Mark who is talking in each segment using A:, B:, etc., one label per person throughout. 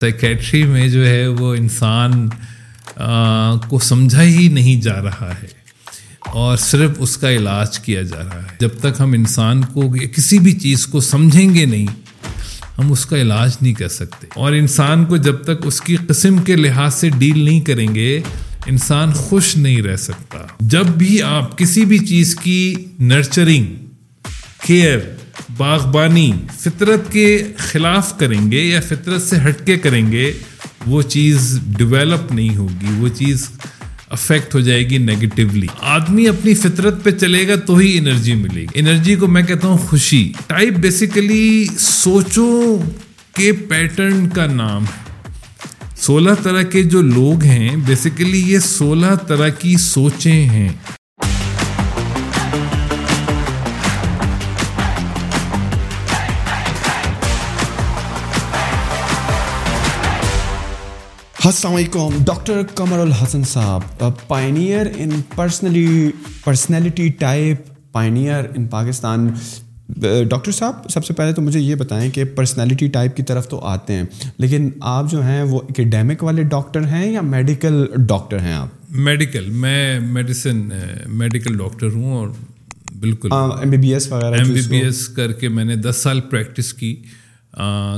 A: Secretary میں جو ہے وہ انسان کو سمجھا ہی نہیں جا رہا ہے۔ اور صرف اس کا علاج کیا جا رہا ہے۔ جب تک ہم انسان کو کسی بھی چیز کو سمجھیں گے نہیں، ہم اس کا علاج نہیں کر سکتے۔ اور انسان کو جب تک اس کی قسم کے لحاظ سے ڈیل نہیں کریں گے، انسان خوش نہیں رہ سکتا۔ جب بھی آپ کسی بھی چیز کی نرچرنگ، کیئر باغبانی فطرت کے خلاف کریں گے یا فطرت سے ہٹ کے کریں گے، وہ چیز ڈیولپ نہیں ہوگی، وہ چیز افیکٹ ہو جائے گی نیگیٹولی آدمی اپنی فطرت پہ چلے گا تو ہی انرجی ملے گی۔ انرجی کو میں کہتا ہوں خوشی۔ ٹائپ بیسیکلی سوچوں کے پیٹرن کا نام ہے۔ سولہ طرح کے جو لوگ ہیں بیسیکلی یہ سولہ طرح کی سوچیں ہیں۔
B: السلام علیکم ڈاکٹر قمر الحسن صاحب pioneer in personally personality type pioneer in Pakistan doctor صاحب سب سے پہلے تو مجھے یہ بتائیں کہ پرسنالٹی ٹائپ کی طرف تو آتے ہیں لیکن آپ جو ہیں وہ اکیڈیمک والے ڈاکٹر ہیں یا میڈیکل ڈاکٹر ہیں آپ
A: میڈیکل میں میڈیسن میڈیکل ڈاکٹر ہوں اور بالکل
B: ایم بی بی ایس وغیرہ
A: ایم بی بی ایس کر کے میں نے دس سال پریکٹس کی.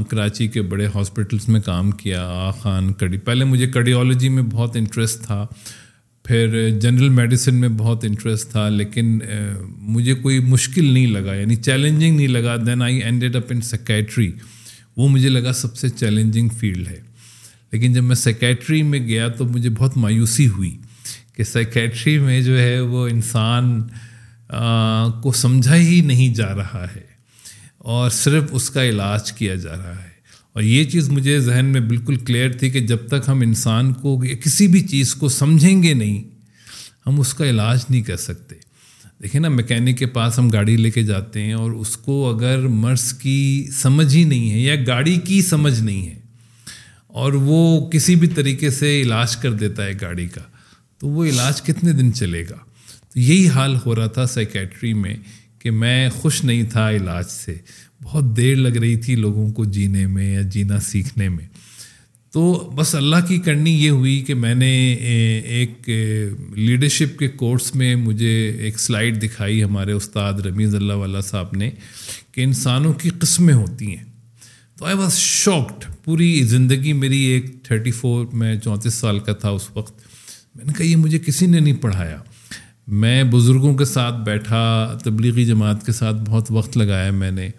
A: کراچی کے بڑے ہاسپٹلس میں کام کیا، آ، خان، کڑی۔ پہلے مجھے کڈیالوجی میں بہت انٹرسٹ تھا، پھر جنرل میڈیسن میں بہت انٹرسٹ تھا، لیکن مجھے کوئی مشکل نہیں لگا یعنی چیلنجنگ نہیں لگا۔ دین I ended up in secretary وہ مجھے لگا سب سے چیلنجنگ فیلڈ ہے۔ لیکن جب میں سیکیٹری میں گیا تو مجھے بہت مایوسی ہوئی کہ سیکیٹری میں جو ہے وہ انسان کو سمجھا ہی نہیں جا رہا ہے۔ اور صرف اس کا علاج کیا جا رہا ہے۔ اور یہ چیز مجھے ذہن میں بالکل کلیئر تھی کہ جب تک ہم انسان کو کسی بھی چیز کو سمجھیں گے نہیں، ہم اس کا علاج نہیں کر سکتے۔ دیکھیں نا میکینک کے پاس ہم گاڑی لے کے جاتے ہیں اور اس کو اگر مرض کی سمجھ ہی نہیں ہے یا گاڑی کی سمجھ نہیں ہے اور وہ کسی بھی طریقے سے علاج کر دیتا ہے گاڑی کا، تو وہ علاج کتنے دن چلے گا؟ تو یہی حال ہو رہا تھا سیکیٹری میں کہ میں خوش نہیں تھا علاج سے۔ بہت دیر لگ رہی تھی لوگوں کو جینے میں یا جینا سیکھنے میں۔ تو بس اللہ کی کرنی یہ ہوئی کہ میں نے ایک لیڈرشپ کے کورس میں مجھے ایک سلائڈ دکھائی ہمارے استاد رمیز اللہ والا صاحب نے کہ انسانوں کی قسمیں ہوتی ہیں۔ تو آئی واز شاکڈ۔ پوری زندگی میری ایک تھرٹی فور، میں چونتیس سال کا تھا اس وقت۔ میں نے کہا، یہ مجھے کسی نے نہیں پڑھایا۔ میں بزرگوں کے ساتھ بیٹھا تبلیغی جماعت کے ساتھ بہت وقت لگایا میں نے۔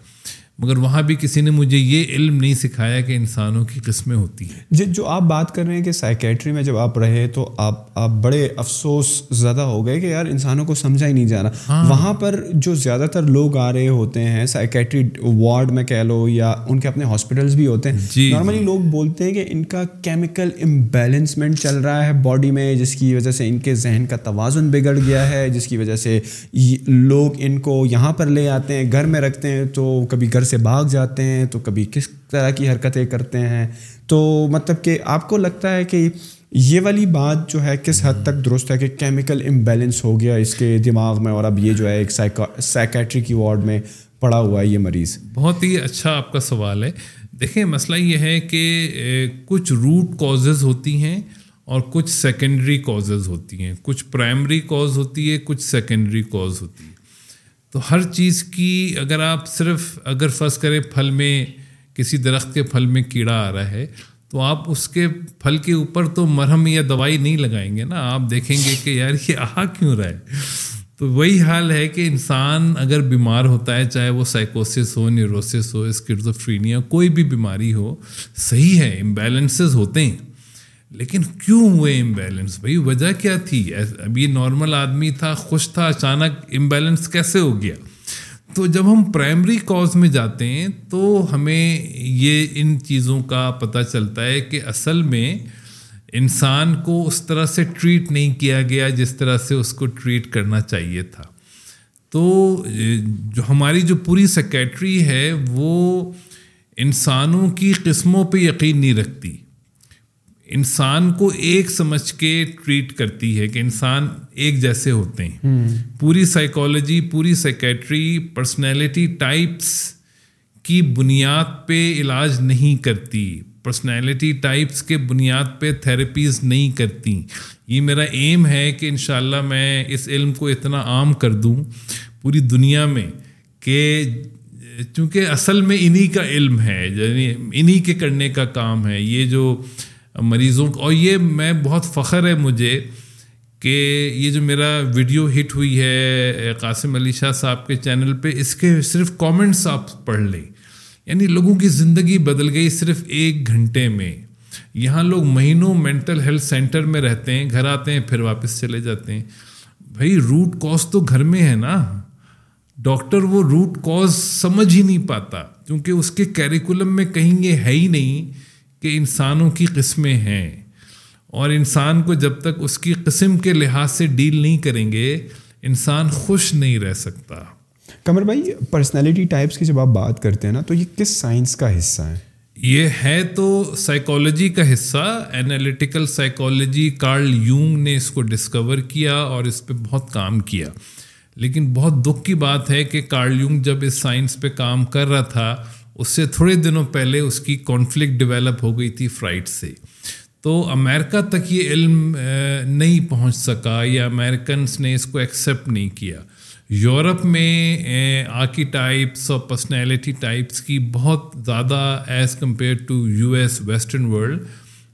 A: مگر وہاں بھی کسی نے مجھے یہ علم نہیں سکھایا کہ انسانوں کی قسمیں ہوتی ہیں
B: جی جو آپ بات کر رہے ہیں کہ سائیکیٹری میں جب آپ رہے تو آپ آپ بڑے افسوس زیادہ ہو گئے کہ یار انسانوں کو سمجھا ہی نہیں جا رہا ہاں۔ وہاں پر جو زیادہ تر لوگ آ رہے ہوتے ہیں سائیکیٹری وارڈ میں کہہ لو یا ان کے اپنے ہاسپٹلس بھی ہوتے ہیں جی نارملی جی۔ لوگ بولتے ہیں کہ ان کا کیمیکل امبیلنسمنٹ چل رہا ہے باڈی میں جس کی وجہ سے ان کے ذہن کا توازن بگڑ گیا ہے جس کی وجہ سے لوگ ان کو یہاں پر لے آتے ہیں گھر میں رکھتے ہیں تو کبھی گھر سے بھاگ جاتے ہیں، تو کبھی کس طرح کی حرکتیں کرتے ہیں؟ تو مطلب کہ آپ کو لگتا ہے کہ یہ والی بات جو ہے، کس حد تک درست ہے کہ کیمیکل امبیلنس ہو گیا اس کے دماغ میں؟ اور اب یہ جو ہے، ایک سائیکیٹری کی وارڈ میں پڑا ہوا ہے یہ مریض۔
A: بہت ہی اچھا آپ کا سوال ہے۔ دیکھیں، مسئلہ یہ ہے کہ کچھ روٹ کازز ہوتی ہیں اور کچھ سیکنڈری کازز ہوتی ہیں۔ کچھ پرائمری کاز ہوتی ہے، کچھ سیکنڈری کاز ہوتی ہے تو ہر چیز کی اگر آپ صرف اگر فرض کریں پھل میں کسی درخت کے پھل میں کیڑا آ رہا ہے، تو آپ اس کے پھل کے اوپر تو مرہم یا دوائی نہیں لگائیں گے نا؟ آپ دیکھیں گے کہ یار یہ آ کیوں رہا ہے؟ تو وہی حال ہے کہ انسان اگر بیمار ہوتا ہے، چاہے وہ سائیکوسس ہو نیوروسس ہو اسکرزوفرینیا کوئی بھی بیماری ہو، صحیح ہے امبیلنسز ہوتے ہیں۔ لیکن کیوں ہوئے امبیلنس بھائی، وجہ کیا تھی؟ اب یہ نارمل آدمی تھا، خوش تھا، اچانک امبیلنس کیسے ہو گیا؟ تو جب ہم پرائمری کاز میں جاتے ہیں، تو ہمیں یہ ان چیزوں کا پتہ چلتا ہے کہ اصل میں انسان کو اس طرح سے ٹریٹ نہیں کیا گیا جس طرح سے اس کو ٹریٹ کرنا چاہیے تھا۔ تو، جو ہماری جو پوری سیکیٹری ہے، وہ انسانوں کی قسموں پہ یقین نہیں رکھتی۔ انسان کو ایک سمجھ کے ٹریٹ کرتی ہے کہ انسان ایک جیسے ہوتے ہیں۔ پوری سائیکالوجی پوری سائیکیٹری پرسنالٹی ٹائپس کی بنیاد پہ علاج نہیں کرتی۔ پرسنالٹی ٹائپس کے بنیاد پہ تھراپیز نہیں کرتی۔ یہ میرا ایم ہے کہ انشاءاللہ میں اس علم کو اتنا عام کر دوں پوری دنیا میں کہ چونکہ اصل میں انہی کا علم ہے یعنی انہی کے کرنے کا کام ہے۔ یہ جو مریضوں اور یہ میں بہت فخر ہے مجھے کہ یہ جو میرا ویڈیو ہٹ ہوئی ہے قاسم علی شاہ صاحب کے چینل پہ، اس کے صرف کامنٹس آپ پڑھ لیں۔ یعنی لوگوں کی زندگی بدل گئی صرف ایک گھنٹے میں۔ یہاں لوگ مہینوں مینٹل ہیلتھ سینٹر میں رہتے ہیں، گھر آتے ہیں، پھر واپس چلے جاتے ہیں۔ بھائی روٹ کاز تو گھر میں ہے نا۔ ڈاکٹر وہ روٹ کاز سمجھ ہی نہیں پاتا، کیونکہ اس کے کیریکولم میں کہیں یہ ہے ہی نہیں۔ کہ انسانوں کی قسمیں ہیں۔ اور انسان کو جب تک اس کی قسم کے لحاظ سے ڈیل نہیں کریں گے انسان خوش نہیں رہ سکتا۔
B: کمر بھائی پرسنالٹی ٹائپس کی جب آپ بات کرتے ہیں نا تو یہ کس سائنس کا حصہ ہے؟
A: یہ ہے تو سائیکالوجی کا حصہ۔ انالیٹیکل سائیکالوجی کارل یونگ نے اس کو ڈسکور کیا اور اس پہ بہت کام کیا۔ لیکن بہت دکھ کی بات ہے کہ کارل یونگ جب اس سائنس پہ کام کر رہا تھا اس سے تھوڑے دنوں پہلے اس کی کانفلکٹ ڈیولپ ہو گئی تھی فرائٹ سے۔ تو امریکہ تک یہ علم نہیں پہنچ سکا یا امیریکنس نے اس کو ایکسیپٹ نہیں کیا۔ یورپ میں آرکی ٹائپس اور پرسنالٹی ٹائپس کی بہت زیادہ as compare to U S western world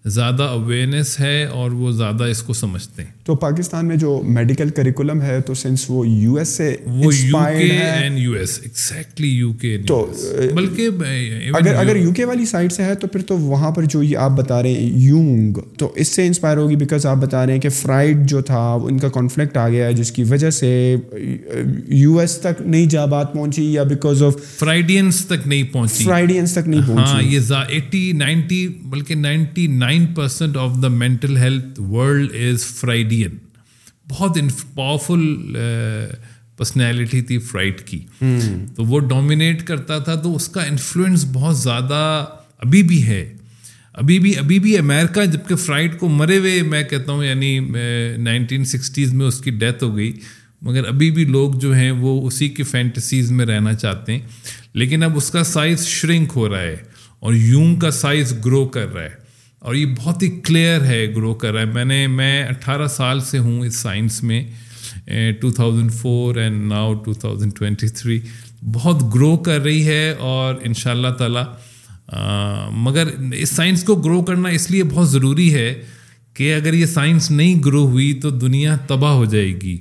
A: زیادہ اویئرنیس ہے اور وہ زیادہ اس کو سمجھتے ہیں۔
B: تو پاکستان میں جو میڈیکل کریکولم ہے تو سنس وہ یو ایس سے
A: تو
B: بلکہ اگر اگر یو کے والی سائڈ سے ہے تو پھر تو وہاں پر جو یہ آپ بتا رہے ہیں یونگ تو اس سے انسپائر ہوگی بیکاز آپ بتا رہے ہیں کہ فرائڈ جو تھا ان کا کانفلکٹ آ گیا ہے جس کی وجہ سے یو ایس تک نہیں جا بات پہنچی یا بیکاز آف
A: فرائیڈینس تک نہیں پہنچی۔
B: فرائیڈینس تک نہیں پہنچی۔
A: ہاں یہ ایٹی نائنٹی بلکہ ninety nine percent of the mental health world is Freudian بہت پاورفل پرسنالٹی تھی فرائٹ کی. تو وہ ڈومینیٹ کرتا تھا تو اس کا انفلوئنس بہت زیادہ ابھی بھی ہے۔ ابھی بھی ابھی بھی امیرکا جبکہ فرائٹ کو مرے ہوئے میں کہتا ہوں یعنی نائنٹین سکسٹیز میں اس کی ڈیتھ ہو گئی۔ مگر ابھی بھی لوگ جو ہیں وہ اسی کی فینٹسیز میں رہنا چاہتے ہیں۔ لیکن اب اس کا سائز شرنک ہو رہا ہے اور یوں کا سائز گرو کر رہا ہے۔ اور یہ بہت ہی کلیئر ہے گرو کر رہا ہے میں نے، میں اٹھارہ سال سے ہوں اس سائنس میں two thousand four and now two thousand twenty three بہت گرو کر رہی ہے اور ان شاء اللہ تعالیٰ مگر اس سائنس کو گرو کرنا اس لیے بہت ضروری ہے کہ اگر یہ سائنس نہیں گرو ہوئی تو دنیا تباہ ہو جائے گی۔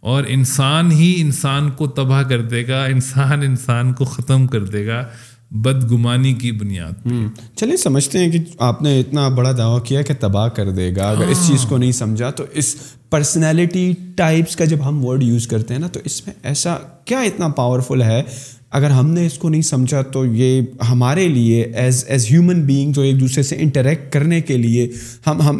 A: اور انسان ہی انسان کو تباہ کر دے گا، انسان انسان کو ختم کر دے گا۔ بدگمانی کی بنیاد
B: چلیے سمجھتے ہیں کہ آپ نے اتنا بڑا دعویٰ کیا کہ تباہ کر دے گا۔ اگر اس چیز کو نہیں سمجھا تو اس پرسنالٹی ٹائپس کا جب ہم ورڈ یوز کرتے ہیں نا تو اس میں ایسا کیا اتنا پاورفل ہے؟ اگر ہم نے اس کو نہیں سمجھا تو یہ ہمارے لیے ایز ایز ہیومن بینگ جو ایک دوسرے سے انٹریکٹ کرنے کے لیے ہم ہم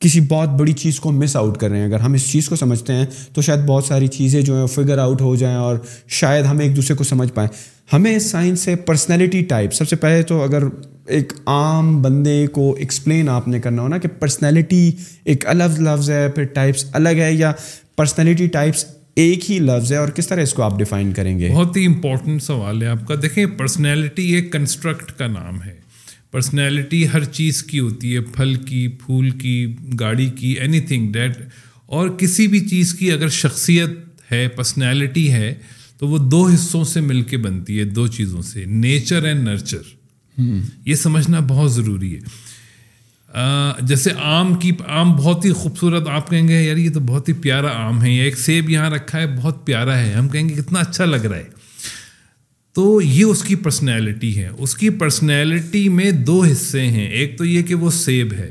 B: کسی بہت بڑی چیز کو مس آؤٹ کر رہے ہیں۔ اگر ہم اس چیز کو سمجھتے ہیں تو شاید بہت ساری چیزیں جو ہیں فگر آؤٹ ہو جائیں اور شاید ہم ایک دوسرے کو سمجھ پائیں۔ ہمیں سائنس سے پرسنالٹی ٹائپ سب سے پہلے تو اگر ایک عام بندے کو ایکسپلین آپ نے کرنا ہو نا کہ پرسنالٹی ایک الگ لفظ ہے، پھر ٹائپس الگ ہے یا پرسنالٹی ٹائپس ایک ہی لفظ ہے اور کس طرح اس کو آپ ڈیفائن کریں گے؟
A: بہت ہی امپورٹنٹ سوال ہے آپ کا۔ دیکھیں پرسنالٹی ایک کنسٹرکٹ کا نام ہے۔ پرسنالٹی ہر چیز کی ہوتی ہے، پھل کی، پھول کی، گاڑی کی اینی تھنگ ڈیٹ اور کسی بھی چیز کی اگر شخصیت ہے پرسنالٹی ہے، تو وہ دو حصوں سے مل کے بنتی ہے، دو چیزوں سے نیچر اینڈ نرچر یہ سمجھنا بہت ضروری ہے۔ جیسے آم کی، آم بہت ہی خوبصورت آپ کہیں گے، یار یہ تو بہت ہی پیارا آم ہے ایک سیب یہاں رکھا ہے، بہت پیارا ہے، ہم کہیں گے کتنا اچھا لگ رہا ہے۔ تو یہ اس کی پرسنالٹی ہے۔ اس کی پرسنالٹی میں دو حصے ہیں۔ ایک تو یہ کہ وہ سیب ہے۔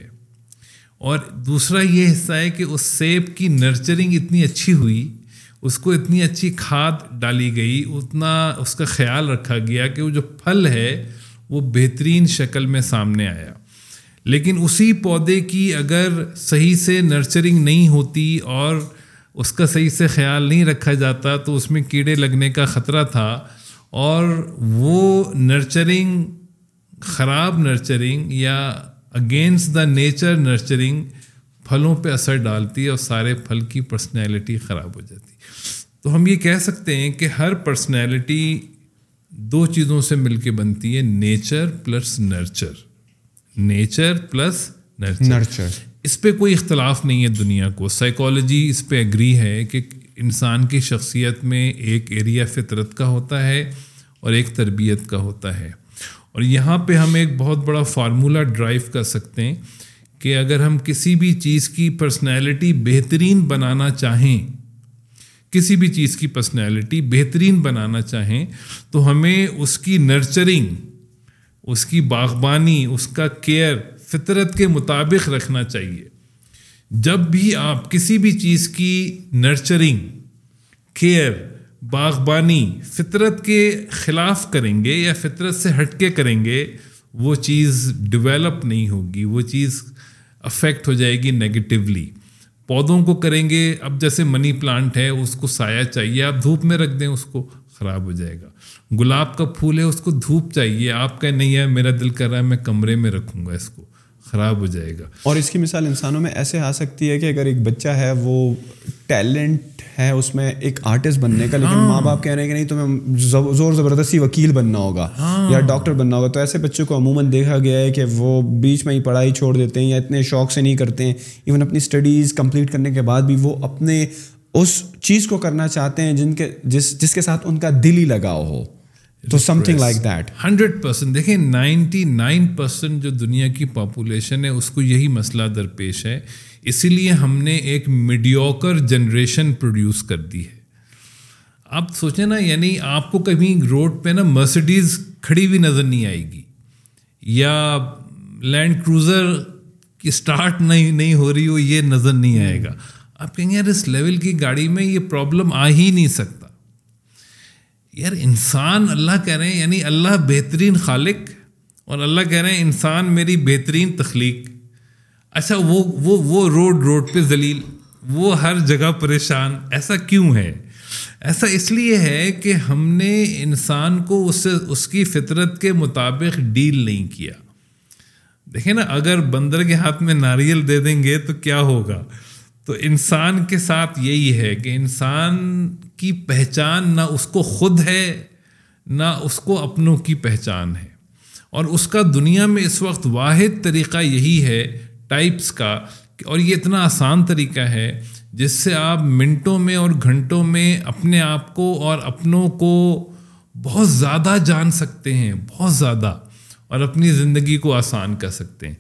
A: اور دوسرا یہ حصہ ہے کہ اس سیب کی نرچرنگ اتنی اچھی ہوئی، اس کو اتنی اچھی کھاد ڈالی گئی، اتنا اس کا خیال رکھا گیا کہ وہ جو پھل ہے، وہ بہترین شکل میں سامنے آیا۔ لیکن اسی پودے کی اگر صحیح سے نرچرنگ نہیں ہوتی اور اس کا صحیح سے خیال نہیں رکھا جاتا، تو اس میں کیڑے لگنے کا خطرہ تھا۔ اور وہ نرچرنگ خراب نرچرنگ یا اگینسٹ دا نیچر نرچرنگ پھلوں پہ اثر ڈالتی ہے اور سارے پھل کی پرسنالٹی خراب ہو جاتی تو ہم یہ کہہ سکتے ہیں کہ ہر پرسنالٹی دو چیزوں سے مل کے بنتی ہے nature plus nurture nature plus
B: nurture
A: اس پہ کوئی اختلاف نہیں ہے دنیا کو۔ سائیکالوجی اس پہ اگری ہے کہ انسان کی شخصیت میں ایک ایریا فطرت کا ہوتا ہے اور ایک تربیت کا ہوتا ہے۔ اور یہاں پہ ہم ایک بہت بڑا فارمولہ ڈرائیو کر سکتے ہیں کہ اگر ہم کسی بھی چیز کی پرسنالٹی بہترین بنانا چاہیں، کسی بھی چیز کی پرسنالٹی بہترین بنانا چاہیں، تو ہمیں اس کی نرچرنگ اس کی باغبانی، اس کا کیئر فطرت کے مطابق رکھنا چاہیے۔ جب بھی آپ کسی بھی چیز کی نرچرنگ کیئر باغبانی، فطرت کے خلاف کریں گے یا فطرت سے ہٹ کے کریں گے، وہ چیز ڈیولپ نہیں ہوگی، وہ چیز افیکٹ ہو جائے گی نگیٹیولی پودوں کو کریں گے، اب جیسے منی پلانٹ ہے، اس کو سایہ چاہیے، آپ دھوپ میں رکھ دیں، اس کو خراب ہو جائے گا۔ گلاب کا پھول ہے، اس کو دھوپ چاہیے، آپ کا نہیں ہے، میرا دل کر رہا ہے، میں کمرے میں رکھوں گا اس کو۔ خراب ہو جائے گا
B: اور اس کی مثال انسانوں میں ایسے آ سکتی ہے کہ اگر ایک بچہ ہے وہ ٹیلنٹ ہے اس میں ایک آرٹسٹ بننے کا لیکن ہاں۔ ماں باپ کہہ رہے ہیں کہ نہیں تمہیں زور زبردستی وکیل بننا ہوگا ہاں۔ یا ڈاکٹر بننا ہوگا تو ایسے بچوں کو عموماً دیکھا گیا ہے کہ وہ بیچ میں ہی پڑھائی چھوڑ دیتے ہیں یا اتنے شوق سے نہیں کرتے ہیں ایون اپنی اسٹڈیز کمپلیٹ کرنے کے بعد بھی وہ اپنے اس چیز کو کرنا چاہتے ہیں جن کے جس جس کے ساتھ ان کا دل ہی لگاؤ ہو تو something like that
A: hundred percent دیکھیں نائنٹی نائن پرسینٹ جو دنیا کی پاپولیشن ہے اس کو یہی مسئلہ درپیش ہے۔ اسی لیے ہم نے ایک میڈیوکر جنریشن پروڈیوس کر دی ہے۔ آپ سوچیں نا یعنی آپ کو کبھی روڈ پہ نا مرسڈیز کھڑی ہوئی نظر نہیں آئے گی۔ یا لینڈ کروزر کی اسٹارٹ نہیں نہیں ہو رہی ہو یہ نظر نہیں آئے گا۔ آپ کہیں گے یار اس لیول کی گاڑی میں یہ پرابلم آ ہی نہیں سکتا۔ یار انسان اللہ کہہ رہے ہیں یعنی اللہ بہترین خالق اور اللہ کہہ رہے ہیں انسان میری بہترین تخلیق۔ اچھا وہ وہ وہ روڈ روڈ پہ ذلیل، وہ ہر جگہ پریشان، ایسا کیوں ہے؟ ایسا اس لیے ہے کہ ہم نے انسان کو اس سے اس کی فطرت کے مطابق ڈیل نہیں کیا۔ دیکھیں نا، اگر بندر کے ہاتھ میں ناریل دے دیں گے تو کیا ہوگا؟ تو انسان کے ساتھ یہی ہے کہ انسان کی پہچان نہ اس کو خود ہے، نہ اس کو اپنوں کی پہچان ہے۔ اور اس کا دنیا میں اس وقت واحد طریقہ یہی ہے ٹائپس کا اور یہ اتنا آسان طریقہ ہے جس سے آپ منٹوں میں اور گھنٹوں میں اپنے آپ کو اور اپنوں کو بہت زیادہ جان سکتے ہیں، بہت زیادہ، اور اپنی زندگی کو آسان کر سکتے ہیں۔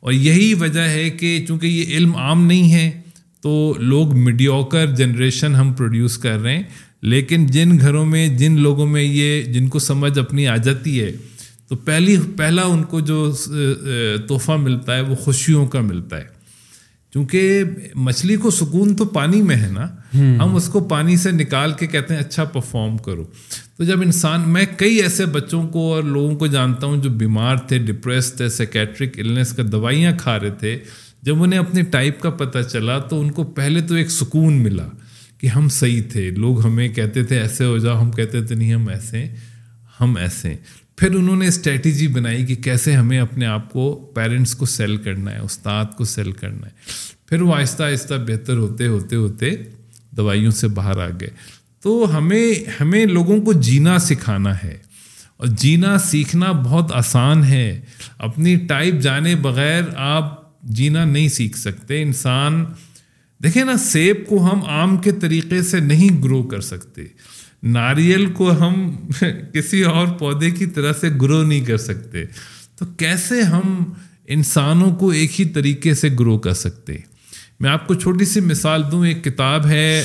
A: اور یہی وجہ ہے کہ چونکہ یہ علم عام نہیں ہے تو لوگ میڈیوکر جنریشن ہم پروڈیوس کر رہے ہیں۔ لیکن جن گھروں میں جن لوگوں میں یہ جن کو سمجھ اپنی آ جاتی ہے تو پہلی پہلا ان کو جو تحفہ ملتا ہے وہ خوشیوں کا ملتا ہے۔ کیونکہ مچھلی کو سکون تو پانی میں ہے نا۔ ہم اس کو پانی سے نکال کے کہتے ہیں اچھا پرفارم کرو۔ تو جب انسان میں کئی ایسے بچوں کو اور لوگوں کو جانتا ہوں جو بیمار تھے ڈپریس تھے سیکیٹرک النس کا دوائیاں کھا رہے تھے جب انہیں اپنے ٹائپ کا پتہ چلا تو ان کو پہلے تو ایک سکون ملا کہ ہم صحیح تھے، لوگ ہمیں کہتے تھے ایسے ہو جاؤ، ہم کہتے تھے نہیں، ہم ایسے ہم ایسے پھر انہوں نے اسٹریٹجی بنائی کہ کیسے ہمیں اپنے آپ کو پیرنٹس کو سیل کرنا ہے، استاد کو سیل کرنا ہے۔ پھر وہ آہستہ آہستہ بہتر ہوتے ہوتے ہوتے دوائیوں سے باہر آ گئے۔ تو ہمیں ہمیں لوگوں کو جینا سکھانا ہے۔ اور جینا سیکھنا بہت آسان ہے۔ اپنی ٹائپ جانے بغیر آپ جینا نہیں سیکھ سکتے۔ انسان، دیکھیں نا، سیب کو ہم آم کے طریقے سے نہیں گرو کر سکتے۔ ناریل کو ہم کسی اور پودے کی طرح سے گرو نہیں کر سکتے۔ تو کیسے ہم انسانوں کو ایک ہی طریقے سے گرو کر سکتے؟ میں آپ کو چھوٹی سی مثال دوں۔ ایک کتاب ہے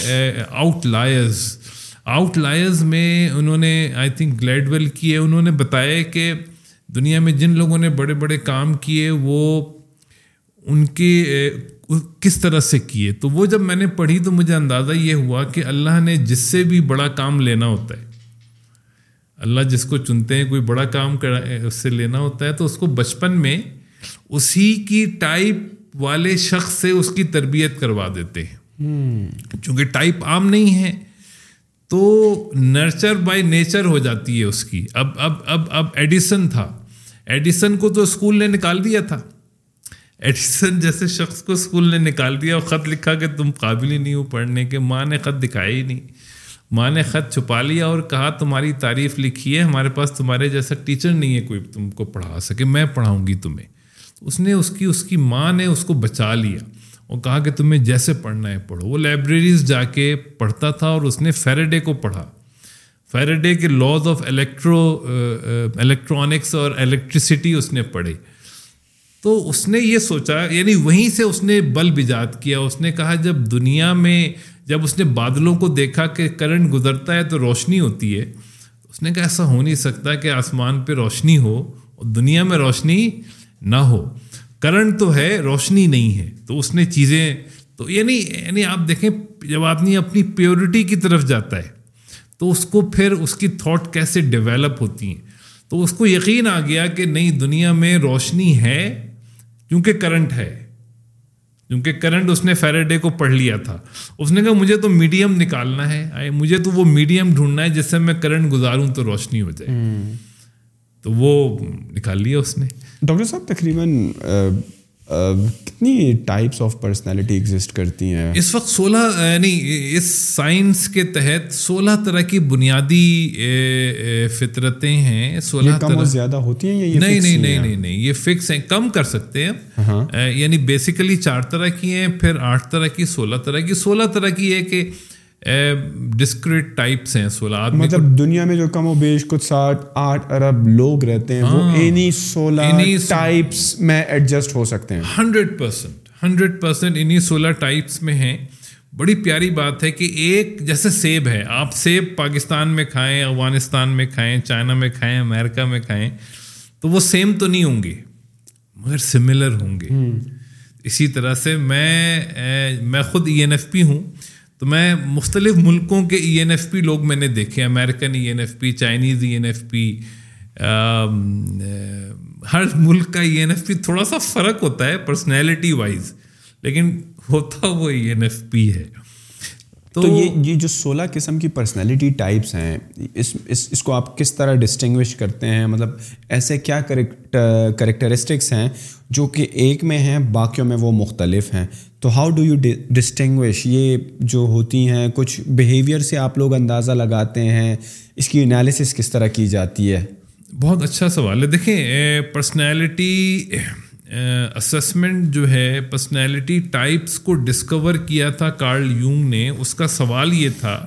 A: آؤٹ لائرز آؤٹ لائرز میں انہوں نے آئی تھنک گلیڈ ویل کی ہے۔ انہوں نے بتایا کہ دنیا میں جن لوگوں نے بڑے بڑے کام کیے، وہ ان کے کس طرح سے کیے؟ تو وہ جب میں نے پڑھی تو مجھے اندازہ یہ ہوا کہ اللہ نے جس سے بھی بڑا کام لینا ہوتا ہے اللہ جس کو چنتے ہیں کوئی بڑا کام اس سے لینا ہوتا ہے تو اس کو بچپن میں اسی کی ٹائپ والے شخص سے اس کی تربیت کروا دیتے ہیں۔ چونکہ ٹائپ عام نہیں ہے تو نرچر بائی نیچر ہو جاتی ہے اس کی۔ اب اب اب اب ایڈیسن تھا۔ ایڈیسن کو تو اسکول نے نکال دیا تھا۔ ایڈیسن جیسے شخص کو اسکول نے نکال دیا اور خط لکھا کہ تم قابل ہی نہیں ہو پڑھنے کے، ماں نے خط دکھایا ہی نہیں۔ ماں نے خط چھپا لیا اور کہا، تمہاری تعریف لکھی ہے، ہمارے پاس تمہارے جیسا ٹیچر نہیں ہے، کوئی تم کو پڑھا سکے، میں پڑھاؤں گی تمہیں۔ اس نے اس کی اس کی ماں نے اس کو بچا لیا اور کہا کہ تمہیں جیسے پڑھنا ہے، پڑھو۔ وہ لائبریریز جا کے پڑھتا تھا اور اس نے فیراڈے کو پڑھا۔ فیراڈے کے لاز آف الیکٹرو الیکٹرانکس اور الیکٹریسٹی اس نے پڑھے۔ تو اس نے یہ سوچا یعنی وہیں سے اس نے بلب ایجاد کیا، اس نے کہا جب دنیا میں، جب اس نے بادلوں کو دیکھا کہ کرنٹ گزرتا ہے تو روشنی ہوتی ہے، اس نے کہا ایسا ہو نہیں سکتا کہ آسمان پہ روشنی ہو اور دنیا میں روشنی نہ ہو۔ کرنٹ تو ہے، روشنی نہیں ہے۔ تو اس نے چیزیں، تو یعنی یعنی آپ دیکھیں، جب آدمی اپنی پیورٹی کی طرف جاتا ہے، تو اس کو پھر اس کی تھاٹ کیسے ڈیولپ ہوتی ہیں؟ تو اس کو یقین آ گیا کہ نئی دنیا میں روشنی ہے کیونکہ کرنٹ ہے۔ کیونکہ کرنٹ اس نے فیراڈے کو پڑھ لیا تھا۔ اس نے کہا مجھے تو میڈیم نکالنا ہے۔ مجھے تو وہ میڈیم ڈھونڈنا ہے جس سے میں کرنٹ گزاروں تو روشنی ہو جائے۔ تو وہ نکال لیا اس نے۔
B: ڈاکٹر صاحب تقریباً کتنی ٹائپس آف پرسنالٹی ایگزسٹ کرتی ہیں؟
A: اس وقت سولہ یعنی اس سائنس کے تحت سولہ طرح کی بنیادی فطرتیں ہیں سولہ
B: طرح زیادہ ہوتی ہیں
A: نہیں نہیں نہیں نہیں نہیں یہ فکس ہیں کم کر سکتے ہیں۔ ہاں۔ یعنی بیسیکلی چار طرح کی ہیں پھر آٹھ طرح کی سولہ طرح کی۔ سولہ طرح کی ہے کہ ڈسکریٹ ٹائپس ہیں سولہ
B: مطلب دنیا میں جو کم و بیش کچھ ساٹھ آٹھ ارب لوگ رہتے ہیں وہ اینی سولہ ٹائپس میں ایڈجسٹ ہو سکتے ہیں۔
A: ہنڈریڈ پرسینٹ ہنڈریڈ پرسینٹ انہیں سولہ ٹائپس میں ہیں۔ بڑی پیاری بات ہے کہ ایک جیسے سیب ہے آپ سیب پاکستان میں کھائیں افغانستان میں کھائیں چائنا میں کھائیں امریکہ میں کھائیں تو وہ سیم تو نہیں ہوں گے مگر سملر ہوں گے۔ اسی طرح سے میں میں خود ای این ایف پی ہوں۔ تو میں مختلف ملکوں کے ای این ایف پی لوگ میں نے دیکھے American E N F P Chinese E N F P ہر ملک کا ای این ایف پی تھوڑا سا فرق ہوتا ہے پرسنالٹی وائز لیکن ہوتا وہ ای این ایف پی ہے۔
B: تو یہ یہ جو سولہ قسم کی پرسنالٹی ٹائپس ہیں، اس اس اس کو آپ کس طرح ڈسٹنگوش کرتے ہیں؟ مطلب ایسے کیا کریکٹرسٹکس ہیں جو کہ ایک میں ہیں، باقیوں میں وہ مختلف ہیں۔ تو ہاؤ ڈو یو ڈسٹنگوش یہ جو ہوتی ہیں، کچھ بیہیویئر سے آپ لوگ اندازہ لگاتے ہیں، اس کی انالیسس کس طرح کی جاتی ہے؟
A: بہت اچھا سوال ہے۔ دیکھیں پرسنالٹی اسسمنٹ جو ہے پرسنالٹی ٹائپس کو ڈسکور کیا تھا کارل یونگ نے۔ اس کا سوال یہ تھا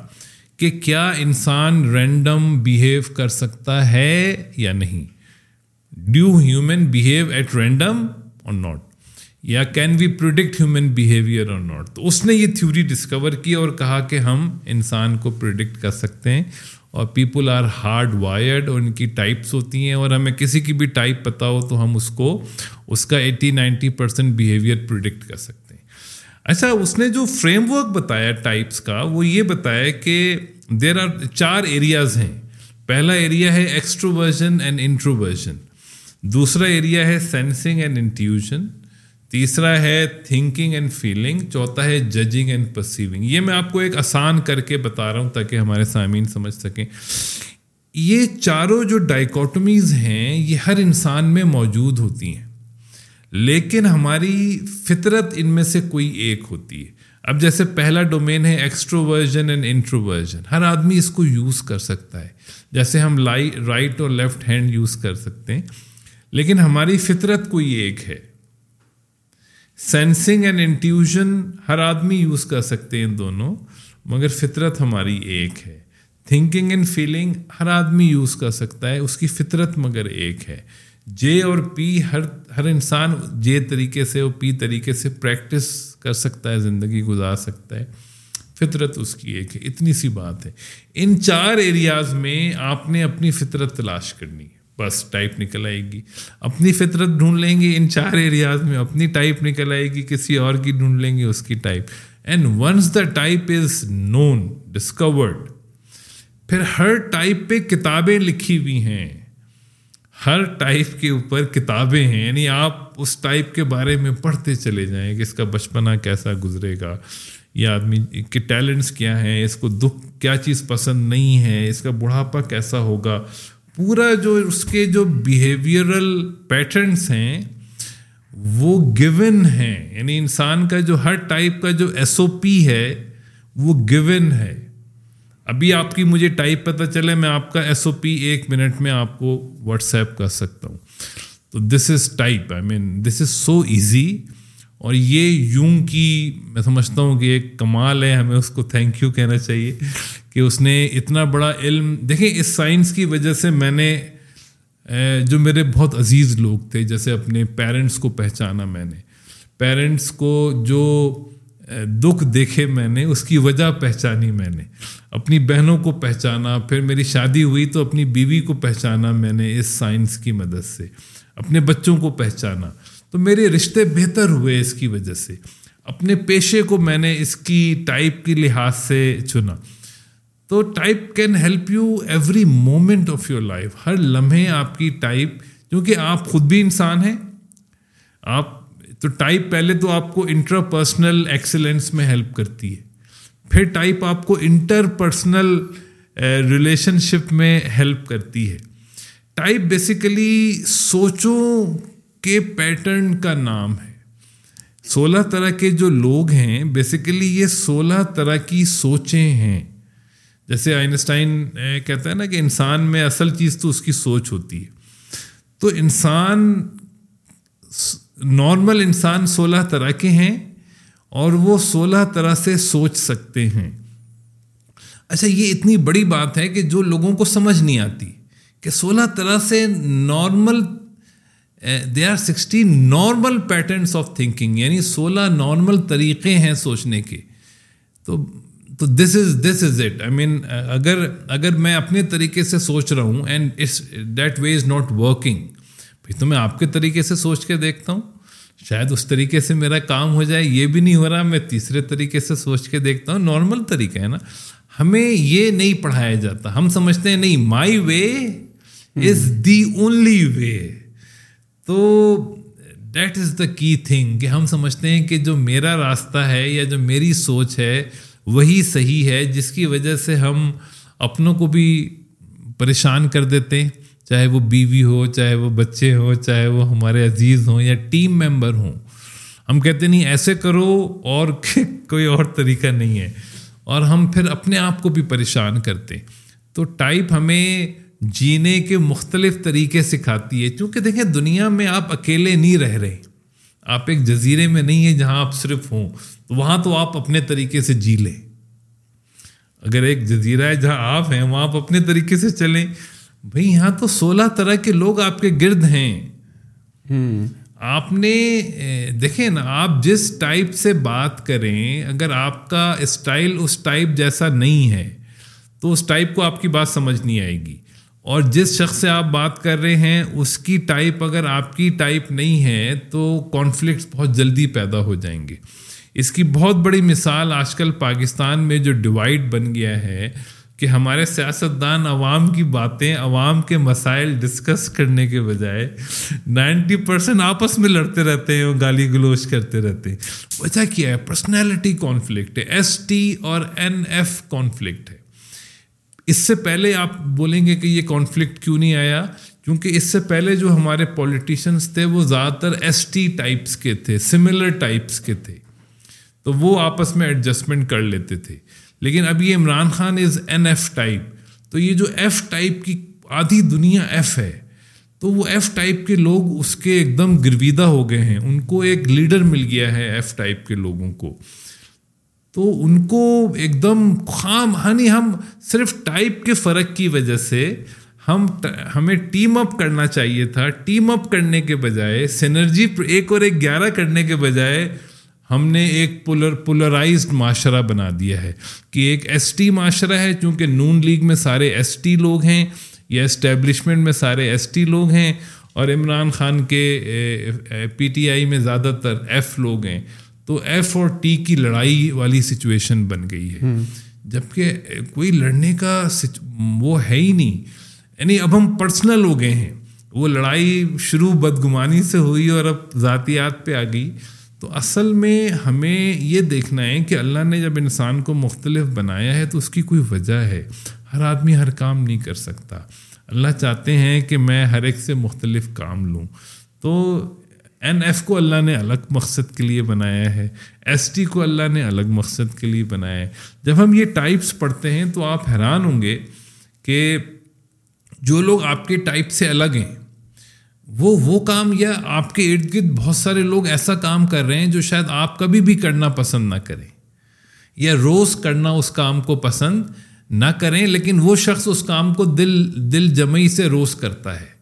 A: کہ کیا انسان رینڈم بیہیو کر سکتا ہے یا نہیں؟ Do human behave at random or not یا can we predict human behaviour or not تو اس نے یہ تھیوری ڈسکور کی اور کہا کہ ہم انسان کو پروڈکٹ کر سکتے ہیں اور پیپل آر ہارڈ وائرڈ اور ان کی ٹائپس ہوتی ہیں اور ہمیں کسی کی بھی ٹائپ پتہ ہو تو ہم اس کو اس کا eighty ninety percent behaviour predict کر سکتے ہیں۔ اچھا اس نے جو فریم ورک بتایا ٹائپس کا، وہ یہ بتایا کہ دیر آر چار ایریاز ہیں۔ پہلا ایریا ہے ایکسٹروورژن اینڈ انٹروورژن دوسرا ایریا ہے سینسنگ اینڈ انٹیوژن تیسرا ہے تھنکنگ اینڈ فیلنگ چوتھا ہے ججنگ اینڈ پرسیونگ یہ میں آپ کو ایک آسان کر کے بتا رہا ہوں تاکہ ہمارے سامعین سمجھ سکیں۔ یہ چاروں جو ڈائکوٹمیز ہیں، یہ ہر انسان میں موجود ہوتی ہیں۔ لیکن ہماری فطرت ان میں سے کوئی ایک ہوتی ہے۔ اب جیسے پہلا ڈومین ہے ایکسٹروورژن اینڈ انٹروورژن ہر آدمی اس کو یوز کر سکتا ہے۔ جیسے ہم لائی رائٹ اور لیفٹ ہینڈ یوز کر سکتے ہیں۔ لیکن ہماری فطرت کوئی ایک ہے۔ سینسنگ اینڈ انٹیوژن ہر آدمی یوز کر سکتے ہیں دونوں، مگر فطرت ہماری ایک ہے۔ تھنکنگ اینڈ فیلنگ ہر آدمی یوز کر سکتا ہے، اس کی فطرت مگر ایک ہے۔ جے اور پی ہر ہر انسان جے طریقے سے اور پی طریقے سے پریکٹس کر سکتا ہے، زندگی گزار سکتا ہے۔ فطرت اس کی ایک ہے۔ اتنی سی بات ہے۔ ان چار ایریاز میں آپ نے اپنی فطرت تلاش کرنی ہے۔ بس ٹائپ نکل آئے گی۔ اپنی فطرت ڈھونڈ لیں گے ان چار ایریاز میں، اپنی ٹائپ نکل آئے گی، کسی اور کی ڈھونڈ لیں گے اس کی type. And once the type is known discovered پھر ہر ٹائپ پہ کتابیں لکھی ہوئی ہیں۔ ہر ٹائپ کے اوپر کتابیں ہیں۔ یعنی آپ اس ٹائپ کے بارے میں پڑھتے چلے جائیں کہ اس کا بچپنا کیسا گزرے گا۔ یہ آدمی کے ٹیلنٹس کیا ہیں؟ اس کو دکھ، کیا چیز پسند نہیں ہے؟ اس کا بڑھاپا کیسا ہوگا؟ پورا جو اس کے جو بیہیویئرل پیٹرنس ہیں، وہ گون ہیں۔ یعنی انسان کا جو ہر ٹائپ کا جو ایس او پی ہے، وہ گون ہے۔ ابھی آپ کی مجھے ٹائپ پتہ چلے، میں آپ کا ایس او پی ایک منٹ میں آپ کو واٹس ایپ کر سکتا ہوں۔ تو تو دس is type I main this is so easy اور یہ یوں کی، میں سمجھتا ہوں کہ ایک کمال ہے، ہمیں اس کو تھینک یو کہنا چاہیے۔ کہ اس نے اتنا بڑا علم، دیکھیں اس سائنس کی وجہ سے میں نے جو میرے بہت عزیز لوگ تھے، جیسے اپنے پیرنٹس کو پہچانا میں نے، پیرنٹس کو جو دکھ دیکھے میں نے، اس کی وجہ پہچانی میں نے، اپنی بہنوں کو پہچانا، پھر میری شادی ہوئی تو اپنی بیوی کو پہچانا میں نے اس سائنس کی مدد سے، اپنے بچوں کو پہچانا۔ تو میرے رشتے بہتر ہوئے اس کی وجہ سے۔ اپنے پیشے کو میں نے اس کی ٹائپ کی لحاظ سے چنا۔ تو type can help you every moment of your life ہر لمحے آپ کی ٹائپ کیونکہ آپ خود بھی انسان ہیں، آپ، تو ٹائپ پہلے تو آپ کو انٹر پرسنل ایکسلنس میں ہیلپ کرتی ہے۔ پھر ٹائپ آپ کو انٹر پرسنل ریلیشن شپ میں ہیلپ کرتی ہے۔ ٹائپ بیسیکلی سوچوں کے پیٹرن کا نام ہے۔ سولہ طرح کے جو لوگ ہیں بیسیکلی یہ سولہ طرح کی سوچیں ہیں۔ جیسے آئنسٹائن کہتا ہے نا کہ انسان میں اصل چیز تو اس کی سوچ ہوتی ہے۔ تو انسان نارمل انسان سولہ طرح کے ہیں اور وہ سولہ طرح سے سوچ سکتے ہیں۔ اچھا یہ اتنی بڑی بات ہے کہ جو لوگوں کو سمجھ نہیں آتی کہ سولہ طرح سے normal they are sixteen normal patterns of thinking یعنی سولہ نارمل طریقے ہیں سوچنے کے۔ تو تو دس از دس از اٹ آئی مین اگر اگر میں اپنے طریقے سے سوچ رہا ہوں and it's that way is not working پھر تو میں آپ کے طریقے سے سوچ کے دیکھتا ہوں. شاید اس طریقے سے میرا کام ہو جائے یہ بھی نہیں ہو رہا میں تیسرے طریقے سے سوچ کے دیکھتا ہوں. نارمل طریقہ ہے نا؟ ہمیں یہ نہیں پڑھایا جاتا۔ ہم سمجھتے ہیں نہیں مائی وے از دی اونلی وے تو دیٹ از دا کی تھنگ کہ ہم سمجھتے ہیں کہ جو میرا راستہ ہے یا جو میری سوچ ہے وہی صحیح ہے جس کی وجہ سے ہم اپنوں کو بھی پریشان کر دیتے ہیں، چاہے وہ بیوی ہو، چاہے وہ بچے ہوں چاہے وہ ہمارے عزیز ہوں یا ٹیم ممبر ہوں۔ ہم کہتے نہیں، ایسے کرو اور کوئی اور طریقہ نہیں ہے۔ اور ہم پھر اپنے آپ کو بھی پریشان کرتے تو ٹائپ ہمیں جینے کے مختلف طریقے سکھاتی ہے۔ کیونکہ دیکھیں، دنیا میں آپ اکیلے نہیں رہ رہے۔ آپ ایک جزیرے میں نہیں ہیں جہاں آپ صرف ہوں۔ تو وہاں تو آپ اپنے طریقے سے جی لیں۔ اگر ایک جزیرہ ہے جہاں آپ ہیں وہاں آپ اپنے طریقے سے چلیں۔ بھائی یہاں تو سولہ طرح کے لوگ آپ کے گرد ہیں۔ آپ نے دیکھیں نا آپ جس ٹائپ سے بات کریں اگر آپ کا اسٹائل اس ٹائپ جیسا نہیں ہے تو اس ٹائپ کو آپ کی بات سمجھ نہیں آئے گی۔ اور جس شخص سے آپ بات کر رہے ہیں اس کی ٹائپ اگر آپ کی ٹائپ نہیں ہے تو کانفلکٹس بہت جلدی پیدا ہو جائیں گے۔ اس کی بہت بڑی مثال آج کل پاکستان میں جو ڈیوائڈ بن گیا ہے کہ ہمارے سیاستدان عوام کی باتیں عوام کے مسائل ڈسکس کرنے کے بجائے نائنٹی پرسینٹ آپس میں لڑتے رہتے ہیں اور گالی گلوچ کرتے رہتے ہیں۔ وجہ کیا ہے؟ پرسنالٹی کانفلکٹ ہے۔ ایس ٹی اور این ایف کانفلکٹ ہے۔ اس سے پہلے آپ بولیں گے کہ یہ کانفلکٹ کیوں نہیں آیا؟ کیونکہ اس سے پہلے جو ہمارے پولیٹیشنس تھے وہ زیادہ تر ایس ٹی ٹائپس کے تھے سملر ٹائپس کے تھے۔ تو وہ آپس میں ایڈجسٹمنٹ کر لیتے تھے۔ لیکن اب یہ Imran Khan is N F type تو یہ جو ایف ٹائپ کی آدھی دنیا ایف ہے، تو وہ ایف ٹائپ کے لوگ اس کے ایک دم گرویدہ ہو گئے ہیں۔ ان کو ایک لیڈر مل گیا ہے ایف ٹائپ کے لوگوں کو۔ تو ان کو ایک دم خام، ہنی ہم صرف ٹائپ کے فرق کی وجہ سے ہم ہمیں ٹیم اپ کرنا چاہیے تھا۔ ٹیم اپ کرنے کے بجائے سینرجی ایک اور ایک گیارہ کرنے کے بجائے ہم نے ایک پولر پولرائزڈ معاشرہ بنا دیا ہے کہ ایک ایس ٹی معاشرہ ہے چونکہ نون لیگ میں سارے ایس ٹی لوگ ہیں یا اسٹیبلشمنٹ میں سارے ایس ٹی لوگ ہیں اور عمران خان کے پی ٹی آئی میں زیادہ تر ایف لوگ ہیں۔ تو ایف اور ٹی کی لڑائی والی سچویشن بن گئی ہے۔ جبکہ کوئی لڑنے کا وہ ہے ہی نہیں۔ یعنی اب ہم پرسنل ہو گئے ہیں۔ وہ لڑائی شروع بدگمانی سے ہوئی اور اب ذاتیات پہ آ گئی۔ تو اصل میں ہمیں یہ دیکھنا ہے کہ اللہ نے جب انسان کو مختلف بنایا ہے تو اس کی کوئی وجہ ہے۔ ہر آدمی ہر کام نہیں کر سکتا۔ اللہ چاہتے ہیں کہ میں ہر ایک سے مختلف کام لوں۔ تو این ایف کو اللہ نے الگ مقصد کے لیے بنایا ہے۔ ایس ٹی کو اللہ نے الگ مقصد کے لیے بنایا ہے۔ جب ہم یہ ٹائپس پڑھتے ہیں تو آپ حیران ہوں گے کہ جو لوگ آپ کے ٹائپ سے الگ ہیں وہ وہ کام یا آپ کے ارد گرد بہت سارے لوگ ایسا کام کر رہے ہیں جو شاید آپ کبھی بھی کرنا پسند نہ کریں یا روز کرنا اس کام کو پسند نہ کریں لیکن وہ شخص اس کام کو دل دل جمعی سے روز کرتا ہے۔